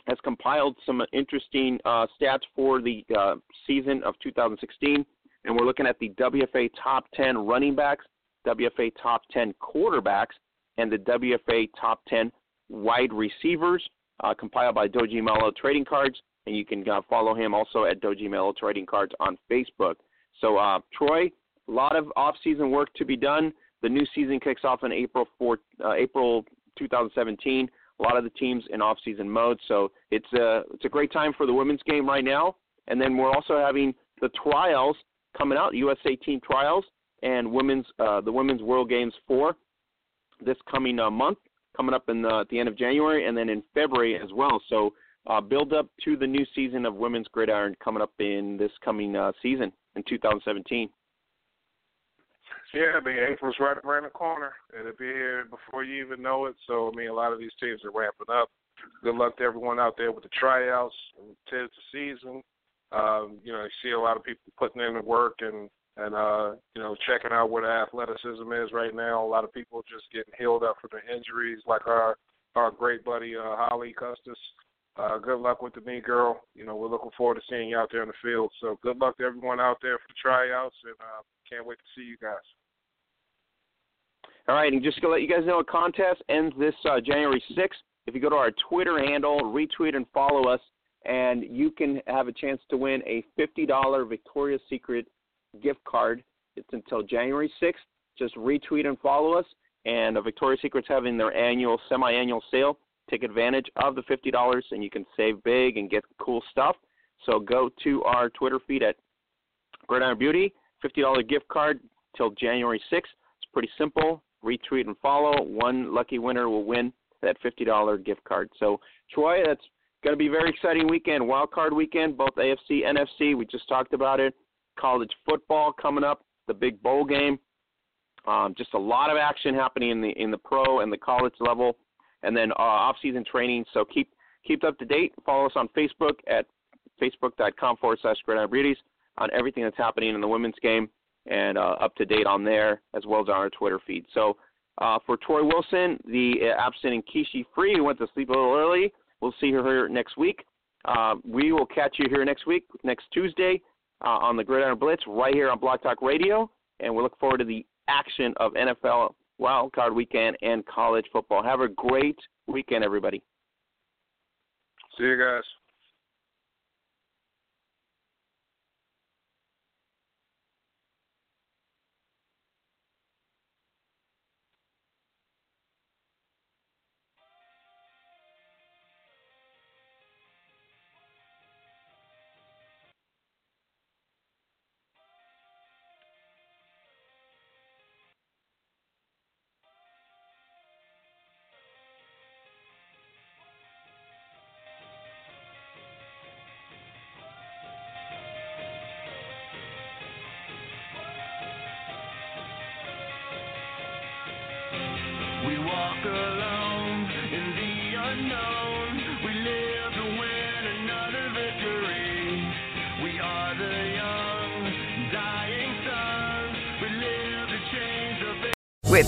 has compiled some interesting uh, stats for the uh, season of 2016. And we're looking at the WFA top 10 running backs, WFA top 10 quarterbacks, and the WFA top 10 wide receivers, uh, compiled by Doji Malo Trading Cards. And you can uh, follow him also at Doji Malo Trading Cards on Facebook. So, uh, Troy, a lot of off-season work to be done. The new season kicks off in April 4, uh, April 2017. A lot of the teams in off-season mode, so it's a it's a great time for the women's game right now. And then we're also having the trials coming out, USA team trials, and women's uh, the women's World Games four this coming uh, month, coming up in the, at the end of January, and then in February as well. So uh, build up to the new season of women's gridiron coming up in this coming uh, season in 2017. Yeah, I mean April's right around the corner. It'll be here before you even know it. So I mean, a lot of these teams are ramping up. Good luck to everyone out there with the tryouts. Tis the season. Um, you know, you see a lot of people putting in the work and and uh, you know checking out where the athleticism is right now. A lot of people just getting healed up from their injuries, like our our great buddy uh, Holly Custis. Uh, good luck with the knee girl. You know, we're looking forward to seeing you out there in the field. So good luck to everyone out there for the tryouts, and uh, can't wait to see you guys. All right, and just to let you guys know, a contest ends this uh, January 6th. If you go to our Twitter handle, retweet and follow us, and you can have a chance to win a $50 Victoria's Secret gift card. It's until January 6th. Just retweet and follow us, and Victoria's Secret's having their annual, semi-annual sale. Take advantage of the $50, and you can save big and get cool stuff. So go to our Twitter feed at Gridiron Beauty, $50 gift card till January 6th. It's pretty simple retweet and follow. One lucky winner will win that $50 gift card. So, Troy, that's going to be very exciting weekend. Wild card weekend, both AFC, NFC. We just talked about it. College football coming up, the big bowl game. Um, just a lot of action happening in the in the pro and the college level, and then uh, off-season training. So keep keep up to date. Follow us on Facebook at facebook.com forward slash gridiron on everything that's happening in the women's game and uh, up to date on there as well as on our Twitter feed. So uh, for Troy Wilson, the uh, absent and Nkechi Free, who went to sleep a little early, we'll see her here next week. Uh, we will catch you here next week, next Tuesday, uh, on the Gridiron Blitz, right here on Blog Talk Radio, and we look forward to the action of NFL Wild Card Weekend and college football. Have a great weekend, everybody. See you guys.